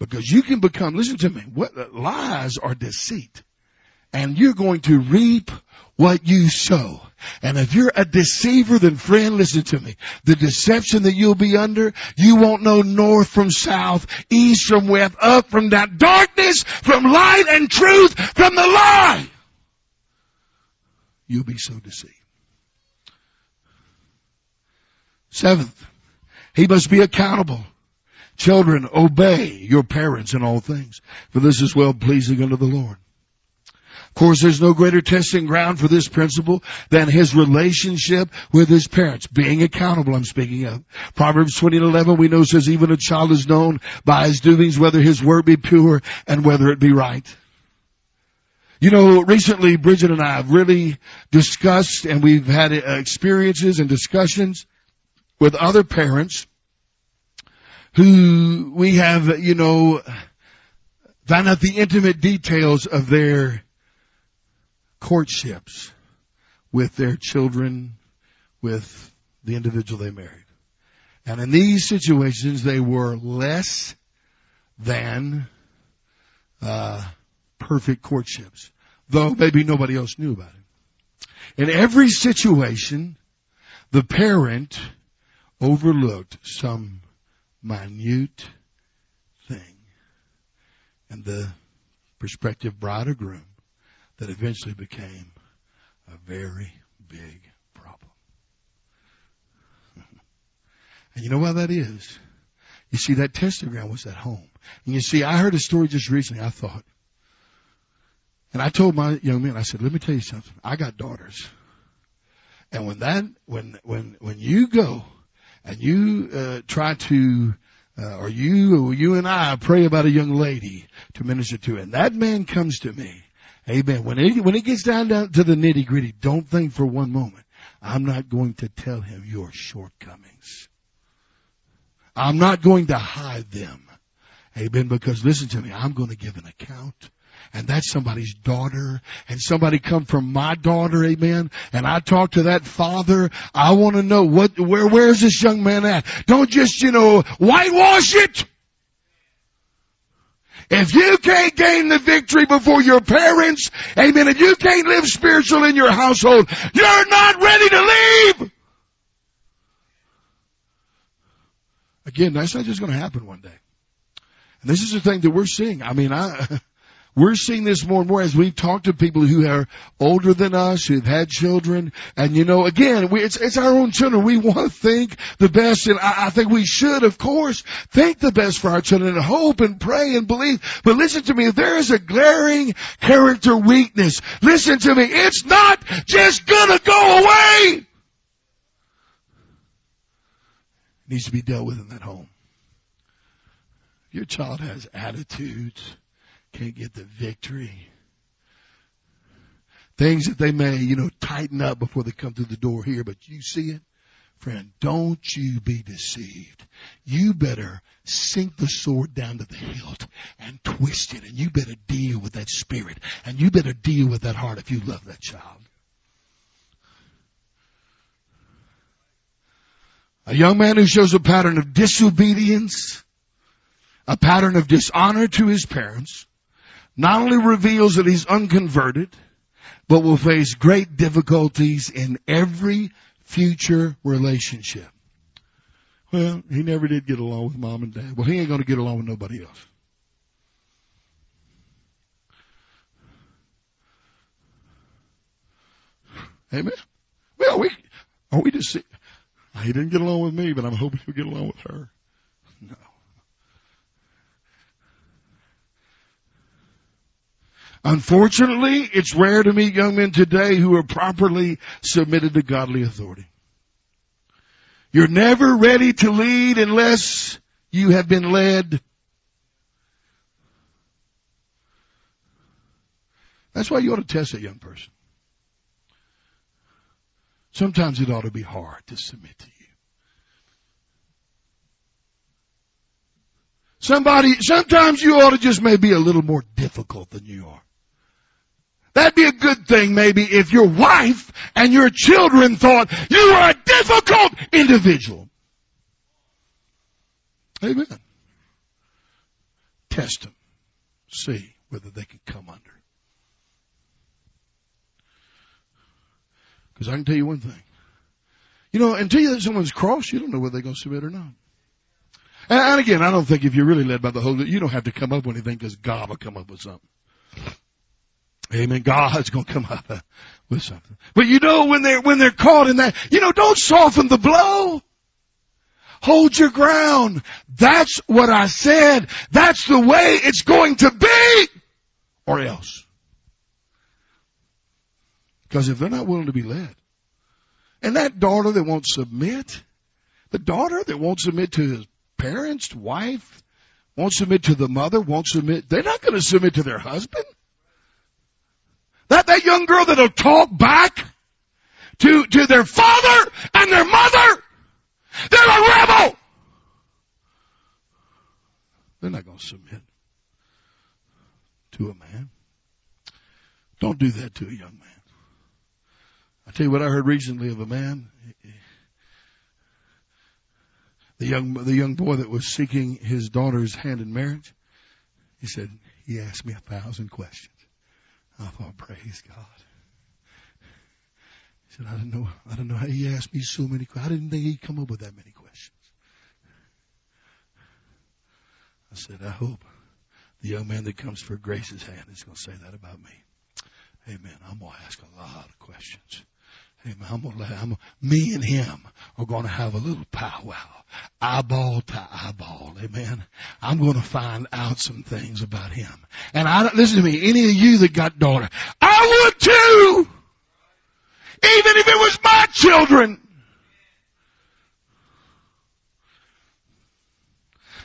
Because you can become, listen to me, what, lies are deceit. And you're going to reap what you sow. And if you're a deceiver, then friend, listen to me. The deception that you'll be under, you won't know north from south, east from west, up from down, darkness from light and truth from the lie. You'll be so deceived. Seventh, He must be accountable. Children, obey your parents in all things, for this is well pleasing unto the Lord. Of course, there's no greater testing ground for this principle than his relationship with his parents. Being accountable, I'm speaking of. Proverbs 20 and 11, we know says, even a child is known by his doings, whether his word be pure and whether it be right. You know, recently Bridget and I have really discussed and we've had uh, experiences and discussions with other parents who we have, you know, found out the intimate details of their courtships with their children, with the individual they married. And in these situations, they were less than uh, perfect courtships, though maybe nobody else knew about it. In every situation, the parent overlooked some minute thing, and the prospective bride or groom that eventually became a very big problem. and you know why that is? You see, that ground was at home. And you see, I heard a story just recently, I thought. And I told my young men, I said, let me tell you something. I got daughters. And when that, when, when, when you go and you, uh, try to, uh, or you, or you and I pray about a young lady to minister to, and that man comes to me Amen. When it, when it gets down, down to the nitty gritty, don't think for one moment, I'm not going to tell him your shortcomings. I'm not going to hide them. Amen. Because listen to me, I'm going to give an account. And that's somebody's daughter. And somebody come from my daughter, amen. And I talk to that father. I want to know what, where, where's this young man at? Don't just, you know, whitewash it. If you can't gain the victory before your parents, amen, if you can't live spiritual in your household, you're not ready to leave. Again, that's not just going to happen one day. And this is the thing that we're seeing. I mean, I, We're seeing this more and more as we've talked to people who are older than us, who've had children. And you know, again, we, it's, it's our own children. We want to think the best and I, I think we should, of course, think the best for our children and hope and pray and believe. But listen to me, there is a glaring character weakness, listen to me, it's not just gonna go away. It needs to be dealt with in that home. Your child has attitudes can't get the victory. Things that they may, you know, tighten up before they come through the door here, but you see it? Friend, don't you be deceived. You better sink the sword down to the hilt and twist it and you better deal with that spirit and you better deal with that heart if you love that child. A young man who shows a pattern of disobedience, a pattern of dishonor to his parents, not only reveals that he's unconverted, but will face great difficulties in every future relationship. Well, he never did get along with mom and dad. Well, he ain't going to get along with nobody else. Amen. Well, we are we just. He didn't get along with me, but I'm hoping he'll get along with her. Unfortunately, it's rare to meet young men today who are properly submitted to godly authority. You're never ready to lead unless you have been led. That's why you ought to test a young person. Sometimes it ought to be hard to submit to you. Somebody, sometimes you ought to just maybe a little more difficult than you are. That'd be a good thing maybe if your wife and your children thought you were a difficult individual. Amen. Test them. See whether they can come under. Because I can tell you one thing. You know, until you someone's cross, you don't know whether they're going to submit or not. And, again, I don't think if you're really led by the Holy, Spirit, you don't have to come up with anything because God will come up with something. Amen. God's gonna come up with something. But you know, when they're, when they're caught in that, you know, don't soften the blow. hold your ground. That's what I said. That's the way it's going to be. Or else. Because if they're not willing to be led, and that daughter that won't submit, the daughter that won't submit to his parents, wife, won't submit to the mother, won't submit, they're not going to submit to their husband. That, young girl that'll talk back to, to their father and their mother, they're a rebel. They're not going to submit to a man. Don't do that to a young man. I tell you what I heard recently of a man. The young, the young boy that was seeking his daughter's hand in marriage. He said, he asked me a thousand questions. Oh, I thought, praise God. He said, I don't know, I don't know how he asked me so many questions. I didn't think he'd come up with that many questions. I said, I hope the young man that comes for Grace's hand is going to say that about me. Amen. I'm going to ask a lot of questions. I'm gonna let, me and him are gonna have a little powwow. Eyeball to eyeball. Amen. I'm gonna find out some things about him. And I, don't, listen to me, any of you that got daughter, I would too! Even if it was my children!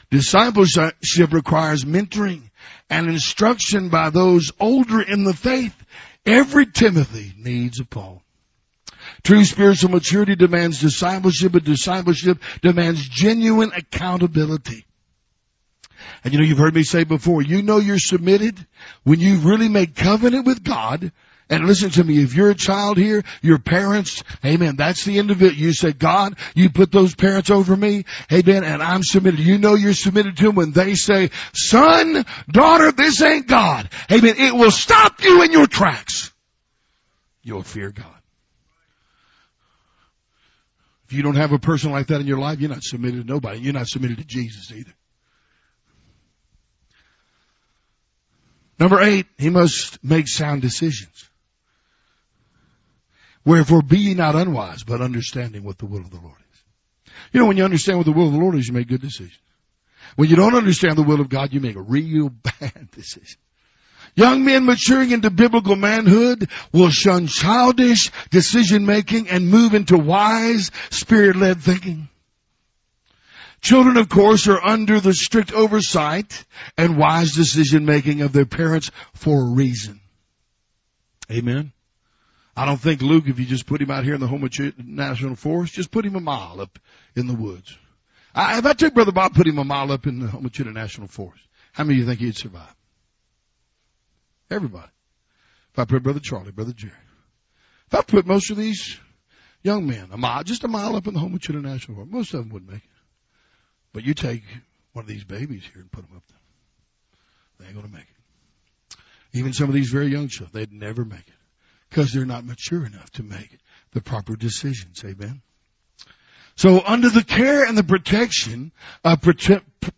Discipleship requires mentoring and instruction by those older in the faith. Every Timothy needs a Paul. True spiritual maturity demands discipleship, but discipleship demands genuine accountability. And you know, you've heard me say before, you know you're submitted when you really make covenant with God. And listen to me, if you're a child here, your parents, amen, that's the end of it. You say, God, you put those parents over me, amen, and I'm submitted. You know you're submitted to them when they say, son, daughter, this ain't God. Amen. It will stop you in your tracks. You'll fear God. If you don't have a person like that in your life, you're not submitted to nobody. You're not submitted to Jesus either. Number eight, he must make sound decisions. Wherefore be ye not unwise, but understanding what the will of the Lord is. You know, when you understand what the will of the Lord is, you make good decisions. When you don't understand the will of God, you make a real bad decision. Young men maturing into biblical manhood will shun childish decision making and move into wise, spirit-led thinking. Children, of course, are under the strict oversight and wise decision making of their parents for a reason. Amen. I don't think Luke, if you just put him out here in the Homochitto National Forest, just put him a mile up in the woods. I, if I took Brother Bob, put him a mile up in the Homochitto National Forest, how many of you think he'd survive? Everybody. If I put Brother Charlie, Brother Jerry. If I put most of these young men a mile, just a mile up in the Homochitto National Park, most of them wouldn't make it. But you take one of these babies here and put them up there. They ain't going to make it. Even some of these very young children, they'd never make it. Because they're not mature enough to make the proper decisions. Amen. So under the care and the protection of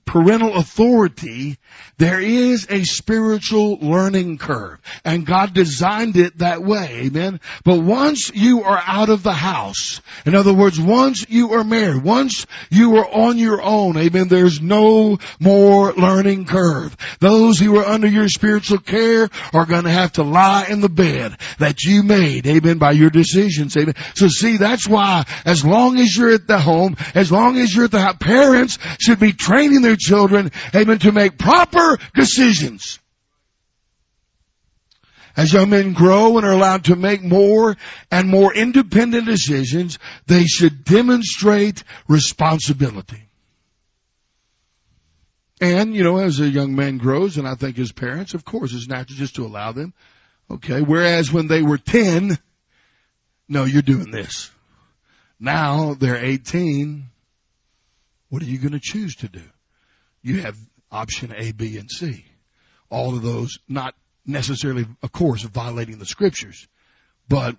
parental authority, there is a spiritual learning curve. And God designed it that way, amen? But once you are out of the house, in other words, once you are married, once you are on your own, amen, there's no more learning curve. Those who are under your spiritual care are gonna have to lie in the bed that you made, amen, by your decisions, amen. So see, that's why as long as you're at the home, as long as you're at the house, parents should be training their children, amen, to make proper decisions. As young men grow and are allowed to make more and more independent decisions, they should demonstrate responsibility. And, you know, as a young man grows, and I think his parents, of course, it's natural just to allow them. Okay, whereas when they were 10, no, you're doing this. Now they're 18. What are you going to choose to do? You have option A, B, and C. All of those not necessarily, of course, violating the scriptures, but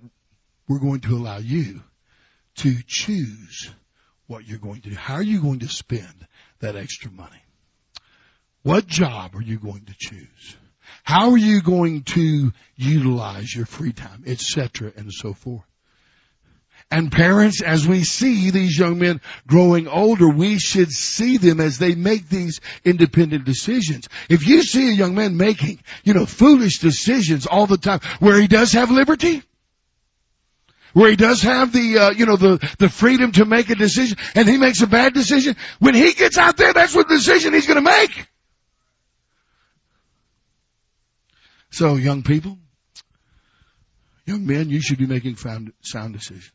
we're going to allow you to choose what you're going to do. How are you going to spend that extra money? What job are you going to choose? How are you going to utilize your free time, etc., and so forth? And parents, as we see these young men growing older, we should see them as they make these independent decisions. If you see a young man making, you know, foolish decisions all the time, where he does have liberty, where he does have the, uh, you know, the, the freedom to make a decision, and he makes a bad decision, when he gets out there, that's what decision he's gonna make. So young people, young men, you should be making sound decisions.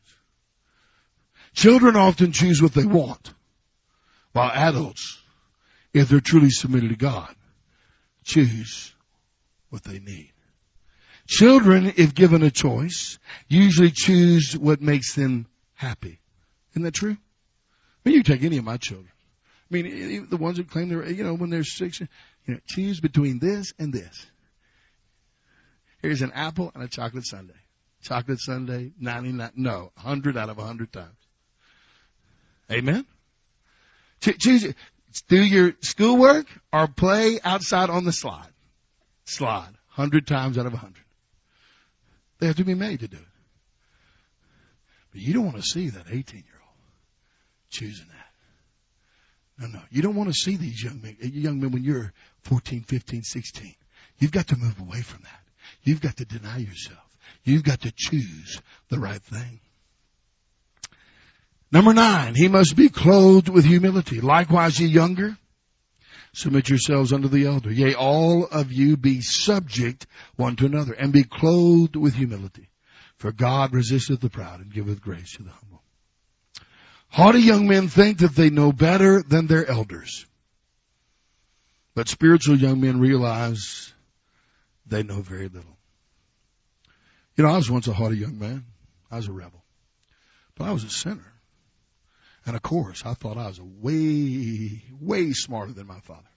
Children often choose what they want, while adults, if they're truly submitted to God, choose what they need. Children, if given a choice, usually choose what makes them happy. Isn't that true? I mean, you take any of my children. I mean, the ones that claim they're, you know, when they're six, you know, choose between this and this. Here's an apple and a chocolate sundae. Chocolate sundae, 99, no, 100 out of 100 times. Amen? Choose do your schoolwork or play outside on the slide. Slide. Hundred times out of a hundred. They have to be made to do it. But you don't want to see that 18 year old choosing that. No, no. You don't want to see these young men, young men when you're 14, 15, 16. You've got to move away from that. You've got to deny yourself. You've got to choose the right thing. Number nine, he must be clothed with humility. Likewise, ye younger, submit yourselves unto the elder. Yea, all of you be subject one to another, and be clothed with humility. For God resisteth the proud and giveth grace to the humble. Haughty young men think that they know better than their elders. But spiritual young men realize they know very little. You know, I was once a haughty young man. I was a rebel. But I was a sinner. And of course, I thought I was way, way smarter than my father.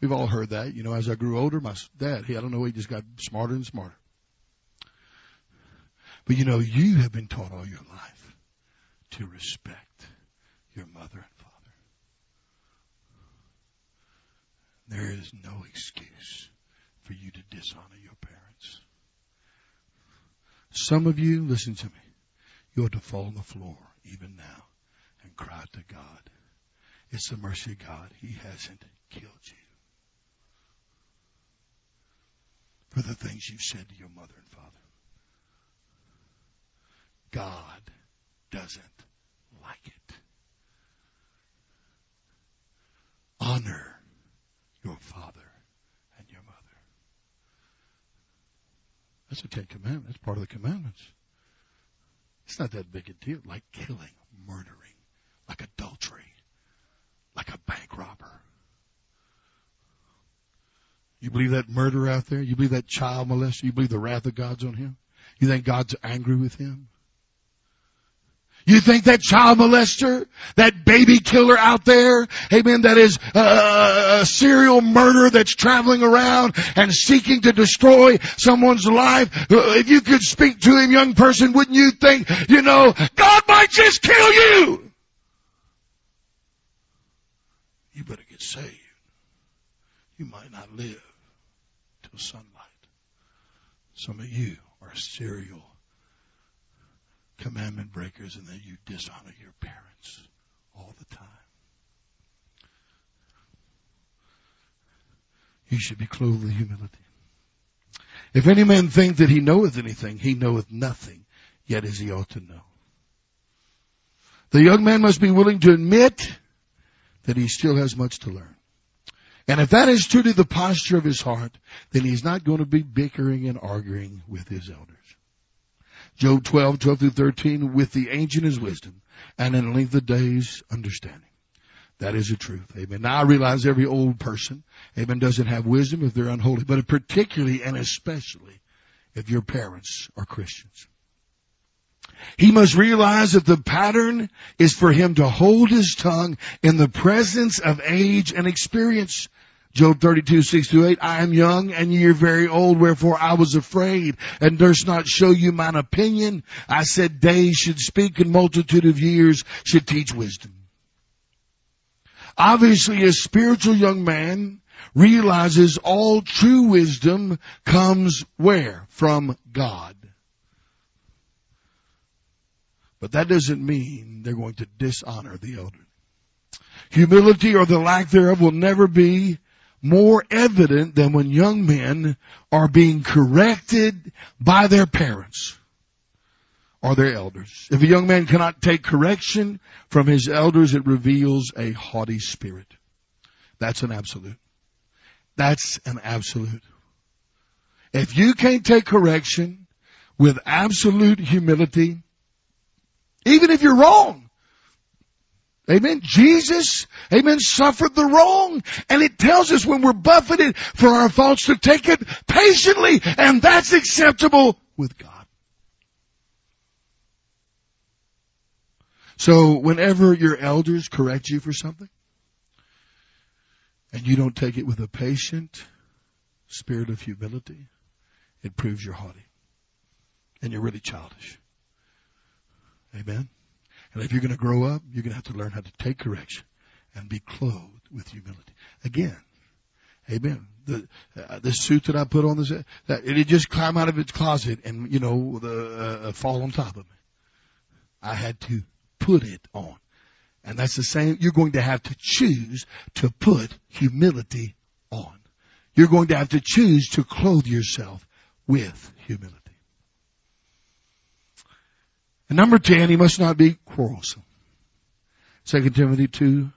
We've all heard that. You know, as I grew older, my dad, he, I don't know, he just got smarter and smarter. But you know, you have been taught all your life to respect your mother and father. There is no excuse for you to dishonor your parents. Some of you, listen to me, you ought to fall on the floor even now and cry to God. It's the mercy of God. He hasn't killed you. For the things you've said to your mother and father. God doesn't like it. Honor your father and your mother. That's the Ten Commandments. That's part of the commandments. It's not that big a deal, like killing, murdering like adultery, like a bank robber. You believe that murderer out there? You believe that child molester? You believe the wrath of God's on him? You think God's angry with him? You think that child molester, that baby killer out there, amen, that is a, a serial murderer that's traveling around and seeking to destroy someone's life, uh, if you could speak to him, young person, wouldn't you think, you know, God might just kill you? you better get saved. You might not live till sunlight. Some of you are serial commandment breakers and that you dishonor your parents all the time. You should be clothed with humility. If any man think that he knoweth anything, he knoweth nothing, yet as he ought to know. The young man must be willing to admit that he still has much to learn. And if that is truly the posture of his heart, then he's not going to be bickering and arguing with his elders. Job 12, 12 through 13, with the ancient is wisdom, and in length of days understanding. That is the truth. Amen. Now I realize every old person, amen, doesn't have wisdom if they're unholy, but particularly and especially if your parents are Christians. He must realize that the pattern is for him to hold his tongue in the presence of age and experience. Job 32, 6 to 8, I am young and ye are very old, wherefore I was afraid and durst not show you mine opinion. I said days should speak and multitude of years should teach wisdom. Obviously a spiritual young man realizes all true wisdom comes where? From God. But that doesn't mean they're going to dishonor the elder. Humility or the lack thereof will never be more evident than when young men are being corrected by their parents or their elders. If a young man cannot take correction from his elders, it reveals a haughty spirit. That's an absolute. That's an absolute. If you can't take correction with absolute humility, even if you're wrong, Amen. Jesus, amen, suffered the wrong. And it tells us when we're buffeted for our faults to take it patiently. And that's acceptable with God. So whenever your elders correct you for something, and you don't take it with a patient spirit of humility, it proves you're haughty. And you're really childish. Amen. And if you're going to grow up, you're going to have to learn how to take correction and be clothed with humility. Again, amen. The uh, the suit that I put on this, that it just climb out of its closet and you know the uh, uh, fall on top of me. I had to put it on, and that's the same. You're going to have to choose to put humility on. You're going to have to choose to clothe yourself with humility. And number 10, he must not be quarrelsome. 2 Timothy 2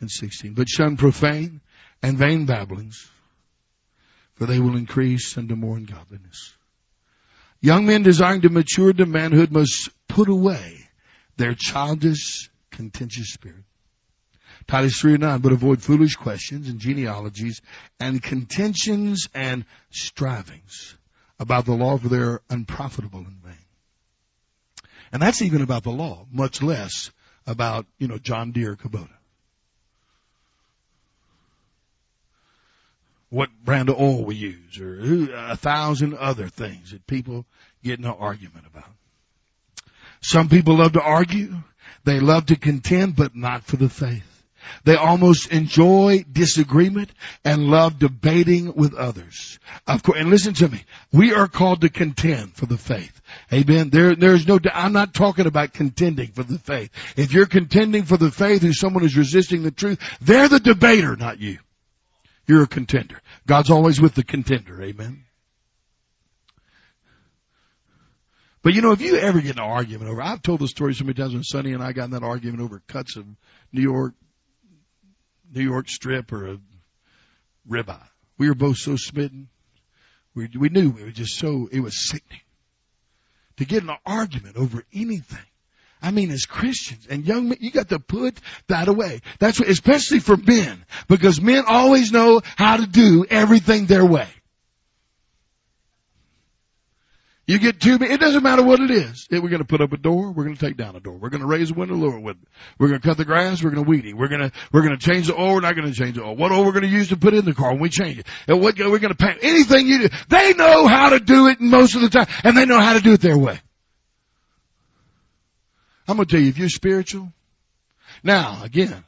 and 16. But shun profane and vain babblings, for they will increase unto more ungodliness. Young men desiring to mature to manhood must put away their childish, contentious spirit. Titus 3 and 9, but avoid foolish questions and genealogies and contentions and strivings about the law for they are unprofitable and vain. And that's even about the law, much less about, you know, John Deere Kubota. What brand of oil we use or a thousand other things that people get in an argument about. Some people love to argue. They love to contend, but not for the faith. They almost enjoy disagreement and love debating with others. Of course, and listen to me. We are called to contend for the faith. Amen. There, there's no, I'm not talking about contending for the faith. If you're contending for the faith and someone is resisting the truth, they're the debater, not you. You're a contender. God's always with the contender. Amen. But you know, if you ever get in an argument over, I've told the story so many times when Sonny and I got in that argument over cuts of New York New York strip or a ribeye. We were both so smitten. We, we knew we were just so, it was sickening. To get in an argument over anything. I mean, as Christians and young men, you got to put that away. That's what, especially for men, because men always know how to do everything their way. You get two, it doesn't matter what it is. We're going to put up a door. We're going to take down a door. We're going to raise a window, lower a window. We're going to cut the grass. We're going to weed. We're going to, we're going to change the oil. We're not going to change the oil. What oil we're going to use to put in the car when we change it. And what we're going to paint. Anything you do. They know how to do it most of the time and they know how to do it their way. I'm going to tell you, if you're spiritual, now again,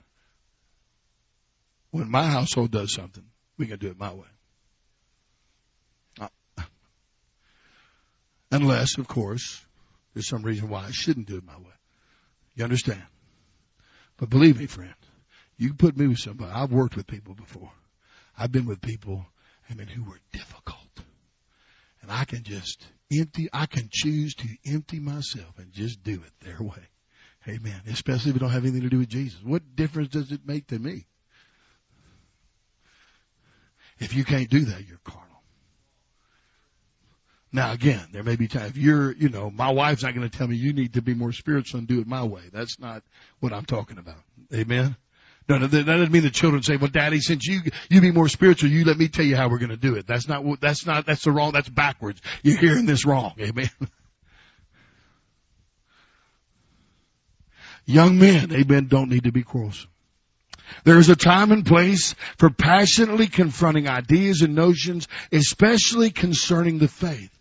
when my household does something, we can do it my way. Unless, of course, there's some reason why I shouldn't do it my way. You understand? But believe me, friend, you can put me with somebody. I've worked with people before. I've been with people, I mean, who were difficult. And I can just empty, I can choose to empty myself and just do it their way. Amen. Especially if it don't have anything to do with Jesus. What difference does it make to me? If you can't do that, you're carnal. Now again, there may be times, you're, you know, my wife's not going to tell me you need to be more spiritual and do it my way. That's not what I'm talking about. Amen. No, no, that doesn't mean the children say, well, daddy, since you, you be more spiritual, you let me tell you how we're going to do it. That's not what, that's not, that's the wrong, that's backwards. You're hearing this wrong. Amen. Young men, amen, don't need to be quarrelsome. There is a time and place for passionately confronting ideas and notions, especially concerning the faith.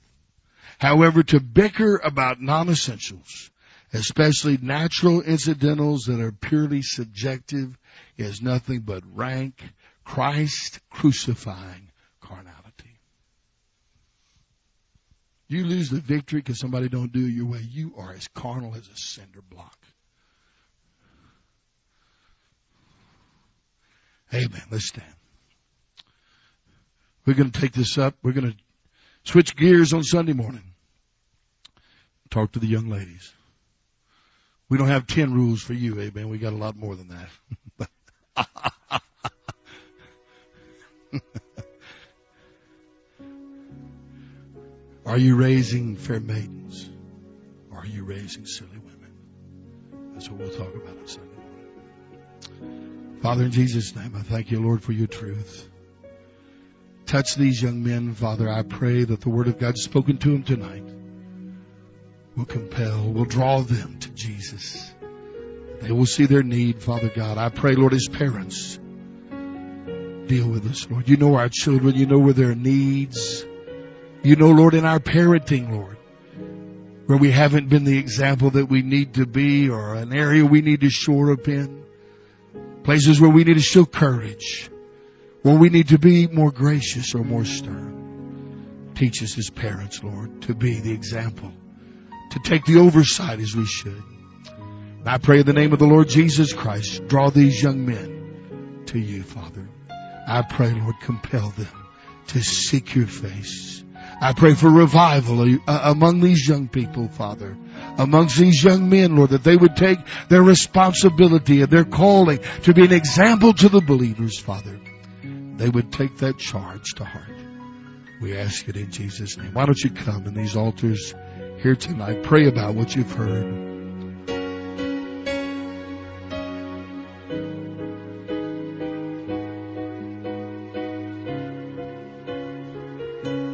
However, to bicker about non-essentials, especially natural incidentals that are purely subjective, is nothing but rank, Christ crucifying carnality. You lose the victory because somebody don't do it your way. You are as carnal as a cinder block. Amen. Let's stand. We're going to take this up. We're going to switch gears on Sunday morning. Talk to the young ladies. We don't have 10 rules for you, amen. We got a lot more than that. Are you raising fair maidens? Are you raising silly women? That's what we'll talk about on Sunday morning. Father, in Jesus' name, I thank you, Lord, for your truth. Touch these young men, Father. I pray that the word of God spoken to them tonight will compel, will draw them to Jesus. They will see their need, Father God. I pray, Lord, as parents, deal with us, Lord. You know our children. You know where their needs. You know, Lord, in our parenting, Lord, where we haven't been the example that we need to be or an area we need to shore up in. Places where we need to show courage. Where we need to be more gracious or more stern. Teach us as parents, Lord, to be the example. To take the oversight as we should. And I pray in the name of the Lord Jesus Christ, draw these young men to you, Father. I pray, Lord, compel them to seek your face. I pray for revival uh, among these young people, Father. Amongst these young men, Lord, that they would take their responsibility and their calling to be an example to the believers, Father. They would take that charge to heart. We ask it in Jesus' name. Why don't you come in these altars here tonight? Pray about what you've heard.